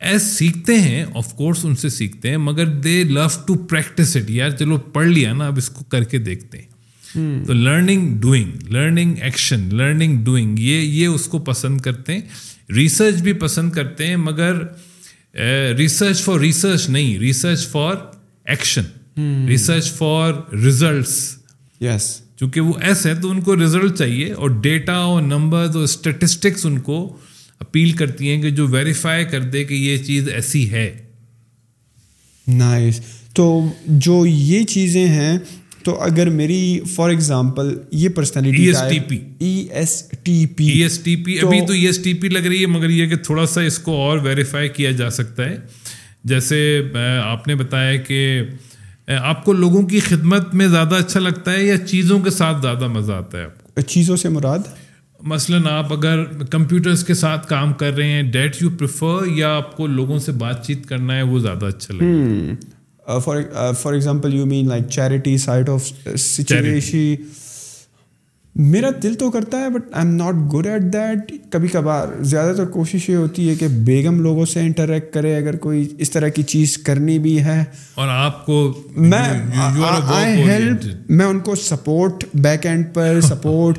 A: ایس سیکھتے ہیں آف کورس ان سے سیکھتے ہیں مگر they love to practice it یار چلو پڑھ لیا نا اب اس کو کر کے دیکھتے ہیں. تو learning doing learning action learning doing یہ یہ اس کو پسند کرتے ہیں. ریسرچ بھی پسند کرتے ہیں مگر ریسرچ فار ریسرچ نہیں research for action research for results
B: yes
A: چونکہ وہ ایسے ہیں تو ان کو ریزلٹ چاہیے اور ڈیٹا اور نمبر اور اسٹیٹسٹکس ان کو اپیل کرتی ہیں کہ جو ویریفائی کر دے کہ یہ چیز ایسی ہے
B: نائس تو جو یہ چیزیں ہیں تو اگر میری فار ایگزامپل یہ personality
A: E S T P
B: E S T P
A: E S T P ابھی تو ای ایس ٹی پی لگ رہی ہے مگر یہ کہ تھوڑا سا اس کو اور ویریفائی کیا جا سکتا ہے۔ جیسے آپ نے بتایا کہ آپ کو لوگوں کی خدمت میں زیادہ اچھا لگتا ہے یا چیزوں کے ساتھ زیادہ مزہ آتا ہے آپ
B: کو؟ چیزوں سے مراد؟
A: مثلاً آپ اگر کمپیوٹرس کے ساتھ کام کر رہے ہیں ڈیٹ یو پریفر یا آپ کو لوگوں سے بات چیت کرنا ہے وہ زیادہ اچھا لگے
B: for for example you mean like charity side of situation میرا دل تو کرتا ہے but I am not good at that کبھی کبھار زیادہ تر کوشش یہ ہوتی ہے کہ بیگم لوگوں سے انٹریکٹ کرے اگر کوئی اس طرح کی چیز کرنی بھی ہے
A: اور آپ کو
B: میں ہیلپ میں ان کو support back end per support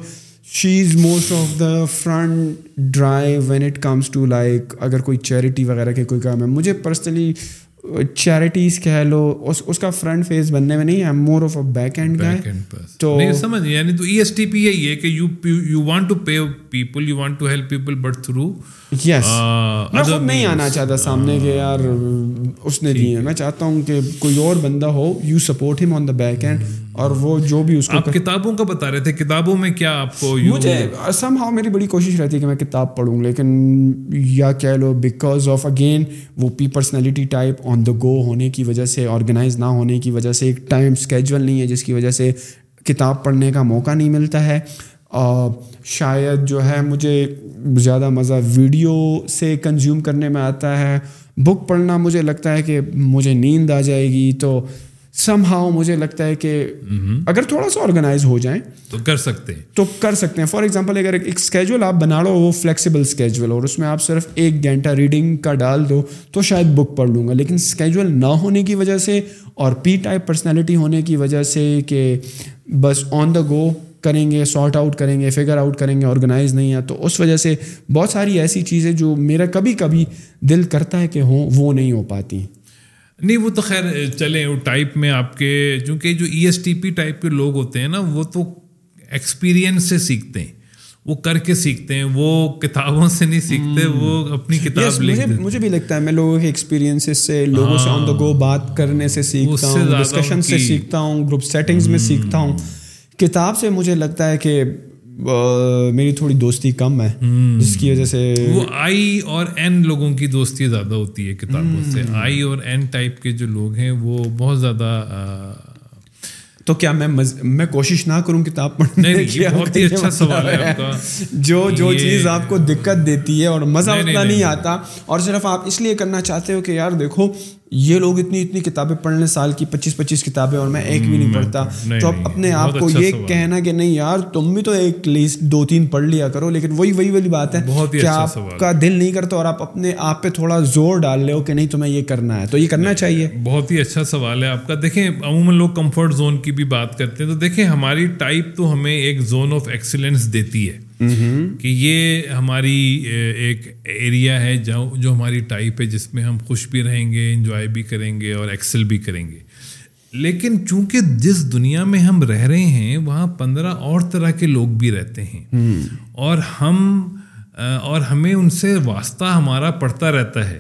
B: she is most of the front drive when it comes to like اگر کوئی چیریٹی وغیرہ کے کوئی کام ہے مجھے پرسنلی چیریٹیز کہہ لو اس اس کا فرنٹ فیس بننے میں نہیں more of a back end
A: تو سمجھ یعنی تو ای ایس ٹی پی یہی ہے کہ you you want to pay people you want to help people but through
B: yes میں خود نہیں آنا چاہتا سامنے کہ یار اس نے دیے میں چاہتا ہوں کہ کوئی اور بندہ ہو یو سپورٹ ہم آن دا بیک اینڈ اور وہ جو بھی اس
A: کو آپ کتابوں کا بتا رہے تھے کتابوں میں کیا آپ کو
B: مجھے سم ہاؤ میری بڑی کوشش رہتی ہے کہ میں کتاب پڑھوں لیکن یا کہہ لو بیکاز آف اگین وہ پی پرسنالٹی ٹائپ آن دا گو ہونے کی وجہ سے آرگنائز نہ ہونے کی وجہ سے، ایک ٹائم اسکیجول نہیں ہے جس کی وجہ سے کتاب پڑھنے کا موقع نہیں ملتا ہے۔ اور شاید جو ہے مجھے زیادہ مزہ ویڈیو سے کنزیوم کرنے میں آتا ہے۔ بک پڑھنا مجھے لگتا ہے کہ مجھے نیند آ جائے گی تو سم ہاؤ مجھے لگتا ہے کہ اگر تھوڑا سا آرگنائز ہو جائیں
A: تو کر سکتے ہیں۔
B: تو کر سکتے ہیں۔ فار ایگزامپل اگر ایک اسکیجول آپ بنا لو وہ فلیکسیبل اسکیجول اور اس میں آپ صرف ایک گھنٹہ ریڈنگ کا ڈال دو تو شاید بک پڑھ لوں گا۔ لیکن اسکیجول نہ ہونے کی وجہ سے اور پی ٹائپ پرسنالٹی ہونے کی وجہ سے کہ بس آن دا گو کریں گے سارٹ آؤٹ کریں گے فگر آؤٹ کریں گے آرگنائز نہیں ہے تو اس وجہ سے بہت ساری ایسی چیزیں جو میرا کبھی کبھی دل کرتا ہے کہ ہوں وہ نہیں ہو پاتی۔
A: نہیں وہ تو خیر چلیں وہ ٹائپ میں آپ کے چونکہ جو E S T P type کے لوگ ہوتے ہیں نا وہ تو ایکسپیرئنس سے سیکھتے ہیں۔ وہ کر کے سیکھتے ہیں وہ کتابوں سے نہیں سیکھتے وہ اپنی کتاب
B: مجھے مجھے بھی لگتا ہے میں لوگوں کے ایکسپیرینس سے لوگوں سے آن دا گو بات کرنے سے سیکھتا ہوں ڈسکشن سے سیکھتا ہوں گروپ سیٹنگز میں سیکھتا ہوں۔ کتاب سے مجھے لگتا ہے کہ میری تھوڑی دوستی کم ہے جس کی وجہ سے
A: وہ آئی اور این لوگوں کی دوستی زیادہ ہوتی ہے کتابوں سے۔ آئی اور این ٹائپ کے جو لوگ ہیں وہ بہت زیادہ
B: تو کیا میں میں کوشش نہ کروں کتاب پڑھنے
A: کی بہت ہی اچھا سوال ہے
B: جو جو چیز آپ کو دقت دیتی ہے اور مزہ اتنا نہیں۔ آتا اور صرف آپ اس لیے کرنا چاہتے ہو کہ یار دیکھو یہ لوگ اتنی اتنی کتابیں پڑھنے سال کی پچیس پچیس کتابیں اور میں ایک بھی نہیں پڑھتا۔ تو اب اپنے آپ کو اچھا یہ کہنا کہ نہیں یار تم بھی تو ایک لیسٹ دو تین پڑھ لیا کرو لیکن وہی وہی والی بات ہے کہ
A: اچھا
B: آپ کا دل نہیں کرتا اور آپ اپنے آپ پہ تھوڑا زور ڈال لے ہو کہ نہیں تمہیں یہ کرنا ہے تو یہ کرنا چاہیے۔
A: بہت ہی اچھا سوال ہے آپ کا۔ دیکھیں عموماً لوگ کمفرٹ زون کی بھی بات کرتے ہیں تو دیکھیں ہماری ٹائپ تو ہمیں ایک زون آف ایکسیلنس دیتی ہے۔ کہ یہ ہماری ایک ایریا ہے جو ہماری ٹائپ ہے جس میں ہم خوش بھی رہیں گے انجوائے بھی کریں گے اور ایکسل بھی کریں گے۔ لیکن چونکہ جس دنیا میں ہم رہ رہے ہیں وہاں پندرہ اور طرح کے لوگ بھی رہتے ہیں۔ اور ہم اور ہمیں ان سے واسطہ ہمارا پڑتا رہتا ہے۔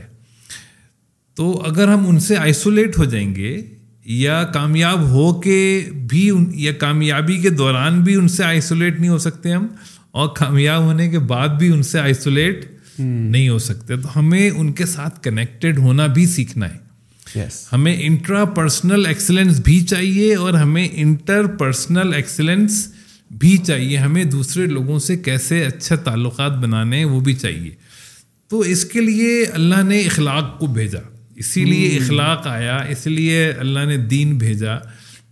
A: تو اگر ہم ان سے آئسولیٹ ہو جائیں گے یا کامیاب ہو کے بھی یا کامیابی کے دوران بھی ان سے آئسولیٹ نہیں ہو سکتے ہم اور کامیاب ہونے کے بعد بھی ان سے آئسولیٹ نہیں ہو سکتے۔ تو ہمیں ان کے ساتھ کنیکٹڈ ہونا بھی سیکھنا ہے۔
B: Yes.
A: ہمیں انٹرا پرسنل ایکسلنس بھی چاہیے اور ہمیں انٹر پرسنل ایکسلنس بھی چاہیے۔ ہمیں دوسرے لوگوں سے کیسے اچھے تعلقات بنانے ہیں وہ بھی چاہیے۔ تو اس کے لیے اللہ نے اخلاق کو بھیجا۔ اسی لیے اخلاق آیا اس لیے اللہ نے دین بھیجا۔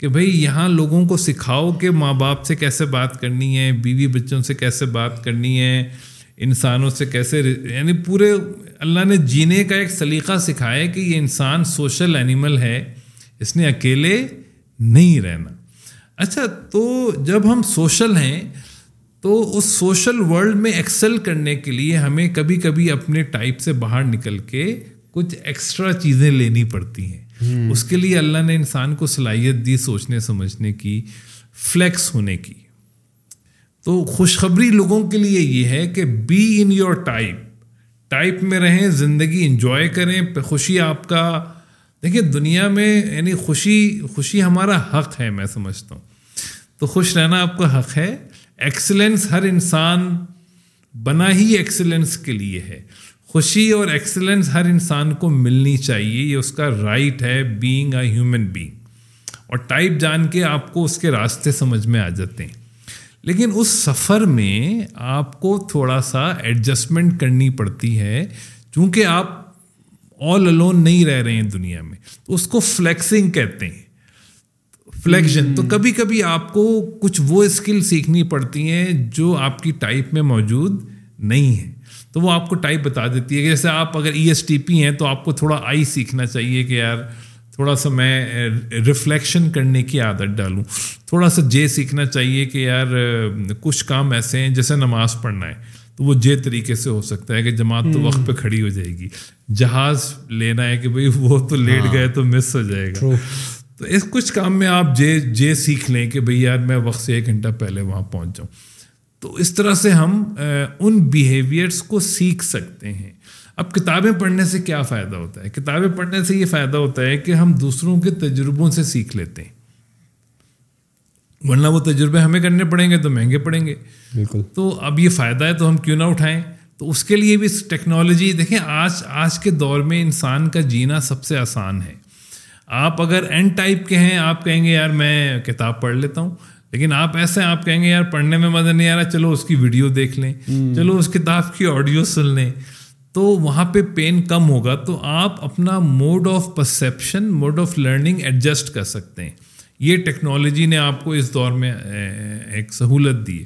A: کہ بھائی یہاں لوگوں کو سکھاؤ کہ ماں باپ سے کیسے بات کرنی ہے، بیوی بچوں سے کیسے بات کرنی ہے، انسانوں سے کیسے یعنی پورے اللہ نے جینے کا ایک سلیقہ سکھایا کہ یہ انسان سوشل اینیمل ہے، اس نے اکیلے نہیں رہنا۔ اچھا تو جب ہم سوشل ہیں، تو اس سوشل ورلڈ میں ایکسل کرنے کے لیے ہمیں کبھی کبھی اپنے ٹائپ سے باہر نکل کے کچھ ایکسٹرا چیزیں لینی پڑتی ہیں۔ اس کے لیے اللہ نے انسان کو صلاحیت دی سوچنے، سمجھنے کی فلیکس ہونے کی۔ تو خوشخبری لوگوں کے لیے یہ ہے کہ be in your type type میں رہیں، زندگی انجوائے کریں خوشی آپ کا۔ دیکھیں، دنیا میں یعنی خوشی خوشی ہمارا حق ہے، میں سمجھتا ہوں۔ تو خوش رہنا آپ کا حق ہے۔ ایکسلنس ہر انسان، بنا ہی ایکسلنس کے لیے ہے۔ خوشی اور ایکسلنس ہر انسان کو ملنی چاہیے یہ اس کا رائٹ ہے بینگ اے ہیومن بینگ اور ٹائپ جان کے آپ کو اس کے راستے سمجھ میں آ جاتے ہیں۔ لیکن اس سفر میں آپ کو تھوڑا سا ایڈجسٹمنٹ کرنی پڑتی ہے چونکہ آپ آل الون نہیں رہ رہے ہیں دنیا میں۔ تو اس کو فلیکسنگ کہتے ہیں۔ فلیکشن تو کبھی کبھی آپ کو کچھ وہ اسکل سیکھنی پڑتی ہیں جو آپ کی ٹائپ میں موجود نہیں ہے۔ تو وہ آپ کو ٹائپ بتا دیتی ہے کہ جیسے آپ اگر ای ایس ٹی پی ہیں تو آپ کو تھوڑا آئی سیکھنا چاہیے کہ یار تھوڑا سا میں ریفلیکشن کرنے کی عادت ڈالوں۔ تھوڑا سا جے سیکھنا چاہیے کہ یار کچھ کام ایسے ہیں جیسے نماز پڑھنا ہے۔ تو وہ جے طریقے سے ہو سکتا ہے کہ جماعت تو وقت پہ کھڑی ہو جائے گی۔ جہاز لینا ہے کہ بھائی وہ تو لیٹ ہاں۔ گئے تو مس ہو جائے گا۔ تو اس کچھ کام میں آپ جے جے سیکھ لیں کہ بھئی یار میں وقت سے ایک گھنٹہ پہلے وہاں پہنچ جاؤں۔ تو اس طرح سے ہم ان بیہیویئرس کو سیکھ سکتے ہیں۔ اب کتابیں پڑھنے سے کیا فائدہ ہوتا ہے؟ کتابیں پڑھنے سے یہ فائدہ ہوتا ہے کہ ہم دوسروں کے تجربوں سے سیکھ لیتے ہیں۔ ورنہ وہ تجربے ہمیں کرنے پڑیں گے تو مہنگے پڑیں گے۔
B: بالکل۔
A: تو اب یہ فائدہ ہے تو ہم کیوں نہ اٹھائیں؟ تو اس کے لیے بھی ٹیکنالوجی دیکھیں آج آج کے دور میں انسان کا جینا سب سے آسان ہے۔ آپ اگر این ٹائپ کے ہیں آپ کہیں گے یار میں کتاب پڑھ لیتا ہوں لیکن آپ ایسے آپ کہیں گے یار پڑھنے میں مزہ نہیں آ رہا چلو اس کی ویڈیو دیکھ لیں چلو اس کتاب کی آڈیو سن لیں۔ تو وہاں پہ پین کم ہوگا تو آپ اپنا mode of perception mode of learning adjust کر سکتے ہیں۔ یہ ٹیکنالوجی نے آپ کو اس دور میں ایک سہولت دی۔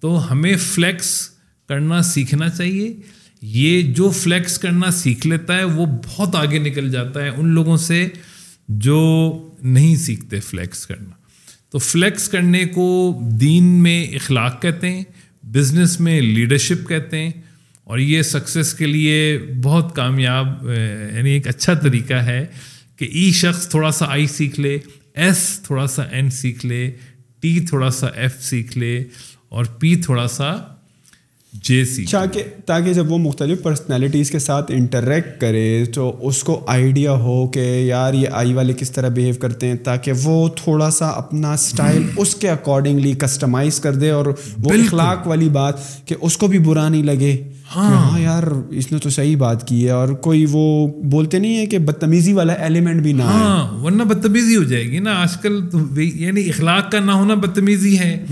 A: تو ہمیں فلیکس کرنا سیکھنا چاہیے۔ یہ جو فلیکس کرنا سیکھ لیتا ہے وہ بہت آگے نکل جاتا ہے۔ ان لوگوں سے جو نہیں سیکھتے فلیکس کرنا۔ تو فلیکس کرنے کو دین میں اخلاق کہتے ہیں بزنس میں لیڈرشپ کہتے ہیں، اور یہ سکسیس کے لیے بہت کامیاب یعنی ایک اچھا طریقہ ہے کہ ای شخص تھوڑا سا آئی سیکھ لے ایس تھوڑا سا این سیکھ لے ٹی تھوڑا سا ایف سیکھ لے، اور پی تھوڑا سا جے سی
B: تاکہ تاکہ جب وہ مختلف پرسنالٹیز کے ساتھ انٹریکٹ کرے تو اس کو آئیڈیا ہو کہ یار یہ آئی والے کس طرح بیہیو کرتے ہیں تاکہ وہ تھوڑا سا اپنا اسٹائل اس کے اکارڈنگلی کسٹمائز کر دے اور وہ اخلاق والی بات کہ اس کو بھی برا نہیں لگے۔ ہاں۔ ہاں یار اس نے تو صحیح بات کی ہے اور کوئی وہ بولتے نہیں ہے کہ بدتمیزی والا ایلیمنٹ بھی نہ
A: ہاں ورنہ بدتمیزی ہو جائے گی نا۔ آج کل یعنی اخلاق کا نہ ہونا بدتمیزی ہے۔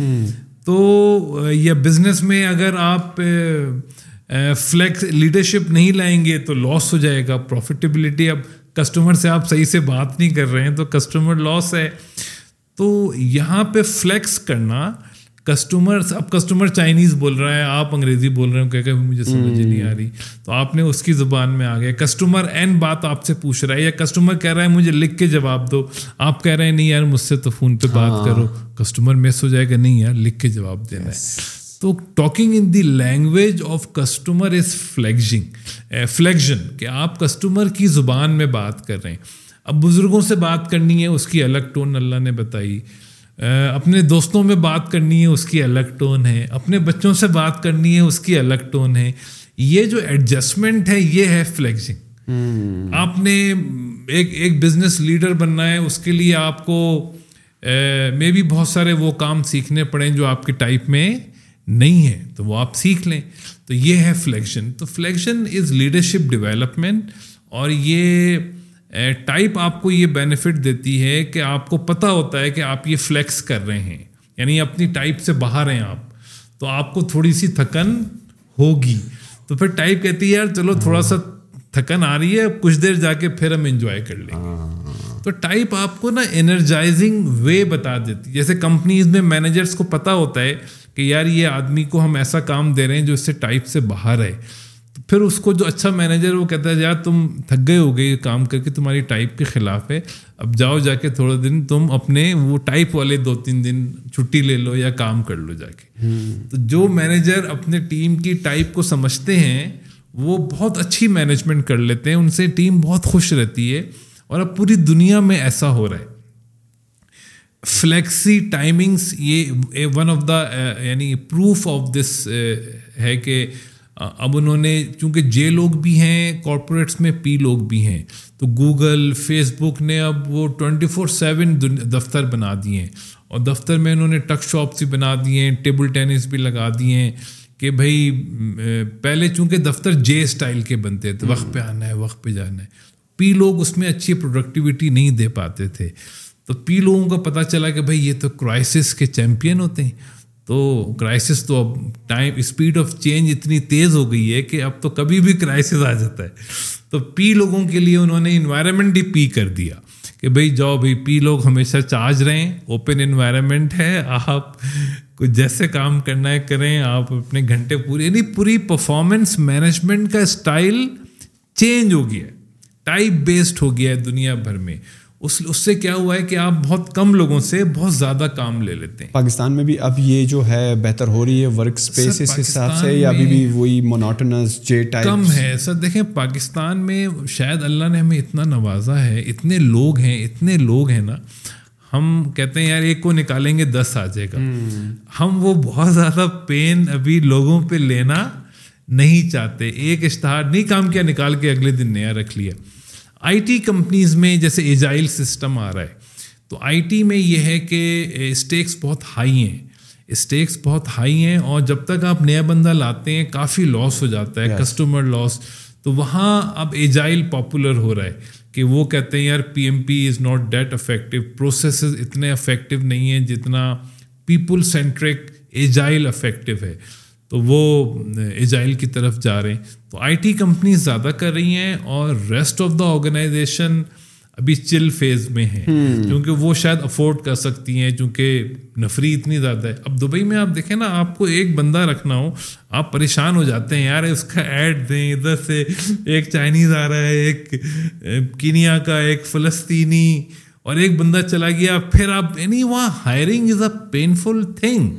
A: تو یا بزنس میں اگر آپ فلیکس لیڈرشپ نہیں لائیں گے تو لاس ہو جائے گا پروفیٹیبلٹی اب کسٹمر سے آپ صحیح سے بات نہیں کر رہے ہیں تو کسٹمر لاس ہے۔ تو یہاں پہ فلیکس کرنا کسٹمر اب کسٹمر چائنیز بول رہا ہے آپ انگریزی بول رہے ہو کہ مجھے سمجھ نہیں آ رہی۔ تو آپ نے اس کی زبان میں آ گیا کسٹمر این بات آپ سے پوچھ رہا ہے یا کسٹمر کہہ رہا ہے مجھے لکھ کے جواب دو۔ آپ کہہ رہے ہیں نہیں یار مجھ سے تو فون پہ بات ہاں۔ کرو۔ کسٹمر مس ہو جائے گا نہیں یار لکھ کے جواب دینا ہے۔ تو talking in the language of customer is flexing flexion کہ آپ کسٹمر کی زبان میں بات کر رہے ہیں۔ اب بزرگوں سے بات کرنی ہے اس کی الگ ٹون اللہ نے بتائی۔ اپنے دوستوں میں بات کرنی ہے اس کی الگ ٹون ہے۔ اپنے بچوں سے بات کرنی ہے اس کی الگ ٹون ہے۔ یہ جو ایڈجسٹمنٹ ہے یہ ہے فلیکسنگ آپ نے ایک ایک بزنس لیڈر بننا ہے اس کے لیے آپ کو مے بھی بہت سارے وہ کام سیکھنے پڑیں جو آپ کے ٹائپ میں نہیں ہے تو وہ آپ سیکھ لیں۔ تو یہ ہے فلیکشن تو فلیکشن از لیڈرشپ ڈیولپمنٹ اور یہ ٹائپ آپ کو یہ بینیفٹ دیتی ہے کہ آپ کو پتہ ہوتا ہے کہ آپ یہ فلیکس کر رہے ہیں یعنی اپنی ٹائپ سے باہر ہیں آپ، تو آپ کو تھوڑی سی تھکن ہوگی۔ تو پھر ٹائپ کہتی ہے، یار چلو تھوڑا سا تھکن آ رہی ہے، کچھ دیر جا کے پھر ہم انجوائے کر لیں۔ گے تو ٹائپ آپ کو نا انرجائزنگ وے بتا دیتی، جیسے کمپنیز میں مینیجرس کو پتہ ہوتا ہے کہ یار یہ آدمی کو ہم ایسا کام دے رہے ہیں جو اس سے ٹائپ سے باہر ہے۔ پھر اس کو جو اچھا مینیجر وہ کہتا ہے یار تم تھک گئے ہو گئے کام کر کے تمہاری ٹائپ کے خلاف ہے اب جاؤ جا کے تھوڑے دن تم اپنے وہ ٹائپ والے دو تین دن چھٹی لے لو یا کام کر لو جا کے. تو جو مینیجر اپنے ٹیم کی ٹائپ کو سمجھتے ہیں وہ بہت اچھی مینجمنٹ کر لیتے ہیں ان سے ٹیم بہت خوش رہتی ہے اور اب پوری دنیا میں ایسا ہو رہا ہے۔ فلیکسی ٹائمنگس یہ ون آف دا یعنی پروف آف دس ہے کہ اب انہوں نے، چونکہ جے لوگ بھی ہیں کارپوریٹس میں پی لوگ بھی ہیں، تو گوگل فیس بک نے اب وہ ٹوینٹی فور سیون دفتر بنا دیے ہیں۔ اور دفتر میں انہوں نے ٹک شاپس بھی بنا دیے ہیں، ٹیبل ٹینس بھی لگا دیے ہیں کہ بھائی پہلے چونکہ دفتر جے اسٹائل کے بنتے تھے، وقت پہ آنا ہے، وقت پہ جانا ہے، پی لوگ اس میں اچھی پروڈکٹیوٹی نہیں دے پاتے تھے۔ تو پی لوگوں کو پتہ چلا کہ بھائی، یہ تو کرائسس کے چیمپئن ہوتے ہیں۔ تو کرائسس تو اب ٹائم اسپیڈ آف چینج اتنی تیز ہو گئی ہے کہ اب تو کبھی بھی کرائسس آ جاتا ہے۔ تو پی لوگوں کے لیے انہوں نے انوائرمنٹ ہی پی کر دیا کہ بھائی جاؤ بھائی پی لوگ ہمیشہ چارج رہیں اوپن انوائرمنٹ ہے، آپ کو جیسے کام کرنا ہے کریں، آپ اپنے گھنٹے پورے یعنی پوری پرفارمنس مینجمنٹ کا اسٹائل چینج ہو گیا ہے۔ ٹائپ بیسڈ ہو گیا ہے دنیا بھر میں۔ اس اس سے کیا ہوا ہے کہ آپ بہت کم لوگوں سے بہت زیادہ کام لے لیتے ہیں۔
B: پاکستان میں بھی اب یہ جو ہے بہتر ہو رہی ہے ورک اس حساب سے یا ابھی بھی وہی مونوٹنس جے ٹائپ
A: کم ہے۔ سر دیکھیں پاکستان میں شاید اللہ نے ہمیں اتنا نوازا ہے اتنے لوگ ہیں اتنے لوگ ہیں نا ہم کہتے ہیں یار ایک کو نکالیں گے دس آ جائے گا۔ ہم وہ بہت زیادہ پین ابھی لوگوں پہ لینا نہیں چاہتے۔ ایک اشتہار نہیں کام کیا نکال کے اگلے دن نیا رکھ لیا۔ آئی ٹی کمپنیز میں جیسے ایجائل سسٹم آ رہا ہے تو آئی ٹی میں یہ ہے کہ اسٹیکس بہت ہائی ہیں۔ اسٹیکس بہت ہائی ہیں اور جب تک آپ نیا بندہ لاتے ہیں کافی لاس ہو جاتا ہے کسٹمر لاس تو وہاں اب ایجائل پاپولر ہو رہا ہے کہ وہ کہتے ہیں یار P M P is not that effective processes اتنے افیکٹو نہیں ہیں جتنا پیپل سینٹرک ایجائل افیکٹو ہے۔ تو وہ ایجائل کی طرف جا رہے ہیں۔ تو آئی ٹی کمپنیز زیادہ کر رہی ہیں اور ریسٹ آف دا آرگنائزیشن ابھی چل فیز میں ہیں کیونکہ وہ شاید افورڈ کر سکتی ہیں چونکہ نفری اتنی زیادہ ہے۔ اب دبئی میں آپ دیکھیں نا آپ کو ایک بندہ رکھنا ہو آپ پریشان ہو جاتے ہیں یار اس کا ایڈ دیں ادھر سے ایک چائنیز آ رہا ہے ایک کینیا کا ایک فلسطینی اور ایک بندہ چلا گیا۔ پھر آپ یعنی وہاں hiring is a painful thing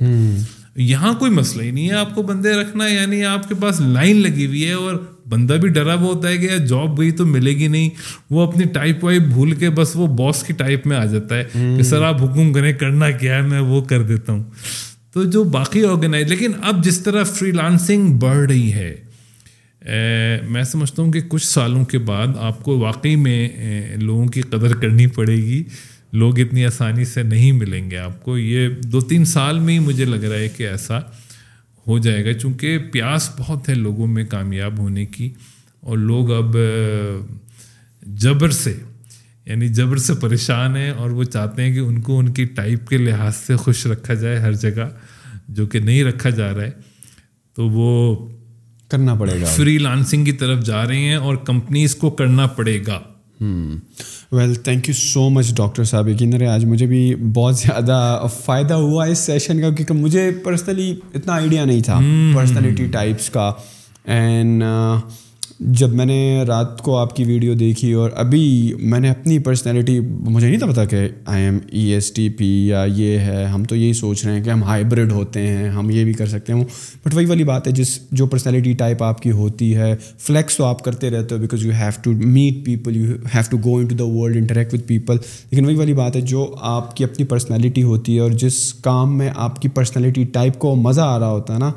A: یہاں کوئی مسئلہ ہی نہیں ہے آپ کو بندے رکھنا یعنی آپ کے پاس لائن لگی ہوئی ہے اور بندہ بھی ڈرا ہوا ہوتا ہے کہ جاب گئی تو ملے گی نہیں۔ وہ اپنی ٹائپ وائپ بھول کے بس وہ باس کی ٹائپ میں آ جاتا ہے کہ سر آپ حکم کریں کرنا کیا ہے میں وہ کر دیتا ہوں۔ تو جو باقی آرگنائز لیکن اب جس طرح فری لانسنگ بڑھ رہی ہے میں سمجھتا ہوں کہ کچھ سالوں کے بعد آپ کو واقعی میں لوگوں کی قدر کرنی پڑے گی۔ لوگ اتنی آسانی سے نہیں ملیں گے آپ کو۔ یہ دو تین سال میں ہی مجھے لگ رہا ہے کہ ایسا ہو جائے گا چونکہ پیاس بہت ہے لوگوں میں کامیاب ہونے کی۔ اور لوگ اب جبر سے یعنی جبر سے پریشان ہیں اور وہ چاہتے ہیں کہ ان کو ان کی ٹائپ کے لحاظ سے خوش رکھا جائے ہر جگہ جو کہ نہیں رکھا جا رہا ہے۔ تو وہ
B: کرنا پڑے گا۔
A: فری لانسنگ کی طرف جا رہے ہیں اور کمپنیز کو کرنا پڑے گا۔
B: Well thank you so much doctor صاحب یقین رہے آج مجھے بھی بہت زیادہ فائدہ ہوا اس سیشن کا کیونکہ مجھے پرسنلی اتنا آئیڈیا نہیں تھا پرسنالٹی ٹائپس کا اینڈ جب میں نے رات کو آپ کی ویڈیو دیکھی اور ابھی میں نے اپنی پرسنالٹی مجھے نہیں تھا پتا کہ I am E S T P یا یہ ہے، ہم تو یہی سوچ رہے ہیں کہ ہم ہائیبریڈ ہوتے ہیں، ہم یہ بھی کر سکتے ہیں۔ بٹ وہی والی بات ہے، جس جو پرسنالٹی ٹائپ آپ کی ہوتی ہے فلیکس تو آپ کرتے رہتے ہو because you have to meet people you have to go into the world interact with people لیکن وہی والی بات ہے، جو آپ کی اپنی پرسنالٹی ہوتی ہے اور جس کام میں آپ کی پرسنالٹی ٹائپ کو مزہ آ رہا ہوتا ہے نا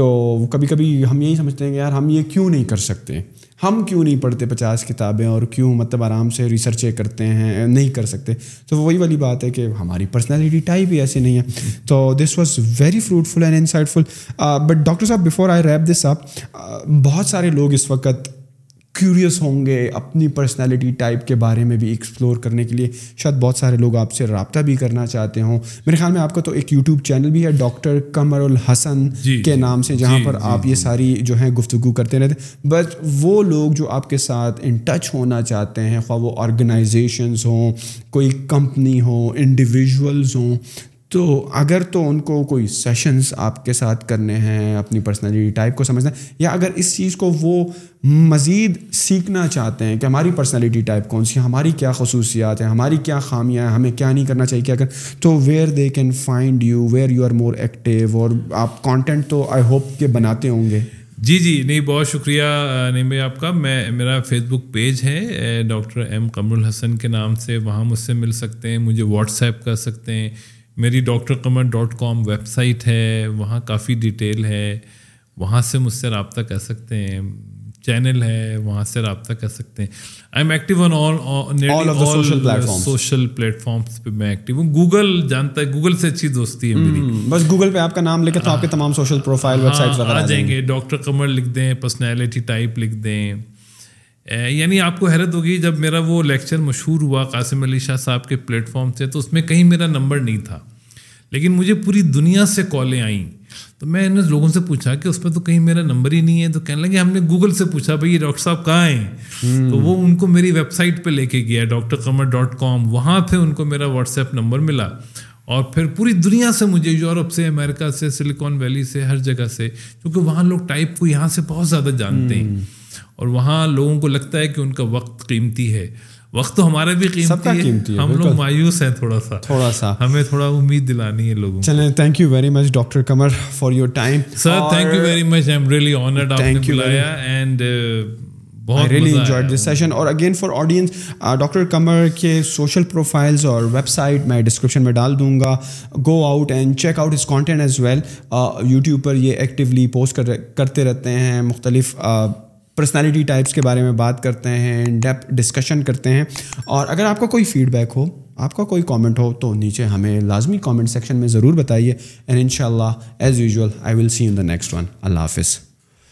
B: تو کبھی کبھی ہم یہی سمجھتے ہیں کہ یار ہم یہ کیوں نہیں کر سکتے؟ ہم کیوں نہیں پڑھتے پچاس کتابیں اور کیوں مطلب آرام سے ریسرچیں کرتے ہیں، نہیں کر سکتے؟ تو وہی والی بات ہے کہ ہماری پرسنالٹی ٹائپ ہی ایسی نہیں ہے۔ تو this was very fruitful and insightful but doctor صاحب before I wrap this up بہت سارے لوگ اس وقت کیوریس ہوں گے اپنی پرسنالٹی ٹائپ کے بارے میں بھی ایکسپلور کرنے کے لیے۔ شاید بہت سارے لوگ آپ سے رابطہ بھی کرنا چاہتے ہوں۔ میرے خیال میں آپ کا تو ایک یوٹیوب چینل بھی ہے ڈاکٹر قمر الحسن جی کے نام سے جہاں جی پر آپ یہ ساری جو ہیں گفتگو کرتے رہتے۔ بٹ وہ لوگ جو آپ کے ساتھ ان ٹچ ہونا چاہتے ہیں خواہ وہ آرگنائزیشنز ہوں کوئی کمپنی ہو انڈیویژولز ہوں تو اگر تو ان کو کوئی سیشنس آپ کے ساتھ کرنے ہیں، اپنی پرسنالٹی ٹائپ کو سمجھنا ہے یا اگر اس چیز کو وہ مزید سیکھنا چاہتے ہیں کہ ہماری پرسنالٹی ٹائپ کون سی ہے، ہماری کیا خصوصیات ہیں، ہماری کیا خامیاں ہیں، ہمیں کیا نہیں کرنا چاہیے کیا کر تو where they can find you where you are more active اور آپ کانٹینٹ تو آئی ہوپ کہ بناتے ہوں گے۔
A: جی جی نہیں، بہت شکریہ نہیں بھائی آپ کا۔ میں، میرا فیس بک پیج ہے ڈاکٹر ایم قمر الحسن کے نام سے، وہاں مجھ سے مل سکتے ہیں، مجھے واٹس ایپ کر سکتے ہیں۔ میری doctor Qamar dot com website ہے وہاں کافی ڈیٹیل ہے وہاں سے مجھ سے رابطہ کر سکتے ہیں چینل ہے وہاں سے رابطہ کر سکتے ہیں۔ I am active on all social platforms پہ میں ایکٹیو ہوں۔ گوگل جانتا ہے گوگل سے اچھی دوستی ہے میری۔
B: بس گوگل پہ آپ کا نام لکھے تو آپ کے تمام سوشل پروفائل ویب سائٹ
A: آ جائیں گے۔ ڈاکٹر قمر لکھ دیں پرسنالٹی ٹائپ لکھ دیں۔ یعنی آپ کو حیرت ہوگی جب میرا وہ لیکچر مشہور ہوا قاسم علی شاہ صاحب کے پلیٹ فارم سے تو اس میں کہیں میرا نمبر نہیں تھا۔ لیکن مجھے پوری دنیا سے کالیں آئیں۔ تو میں نے لوگوں سے پوچھا کہ اس پہ تو کہیں میرا نمبر ہی نہیں ہے تو کہنے لگے ہم نے گوگل سے پوچھا بھائی ڈاکٹر صاحب کہاں ہیں؟ تو وہ ان کو میری ویب سائٹ پہ لے کے گیا ڈاکٹر قمر ڈاٹ کام وہاں پہ ان کو میرا واٹس ایپ نمبر ملا۔ اور پھر پوری دنیا سے مجھے یورپ سے امریکہ سے سلیکون ویلی سے ہر جگہ سے کیونکہ وہاں لوگ ٹائپ کو یہاں سے بہت زیادہ جانتے ہیں۔ اور وہاں لوگوں کو لگتا ہے کہ ان کا وقت قیمتی ہے۔ وقت تو ہمارا بھی قیمتی ہے۔ ہم لوگ مایوس ہیں تھوڑا سا۔
B: تھوڑا سا۔
A: ہمیں تھوڑا امید دلانی ہے لوگوں
B: چلیں thank you very much doctor Qamar for your time
A: sir thank you very much I am really honoured آپ نے بلایا and
B: really enjoyed this session اور again for audience doctor Qamar کے سوشل پروفائلز اور ویب سائٹ میں description میں ڈال دوں گا۔ Go out and check out his content as well YouTube پر یہ ایکٹیولی پوسٹ کرتے رہتے ہیں مختلف پرسنالٹی ٹائپس کے بارے میں بات کرتے ہیں ڈیپ ڈسکشن کرتے ہیں اور اگر آپ کا کوئی فیڈ بیک ہو، آپ کا کوئی کامنٹ ہو تو نیچے ہمیں لازمی کامنٹ سیکشن میں ضرور بتائیے اینڈ ان شاء اللہ as usual I will see in the next one اللہ حافظ.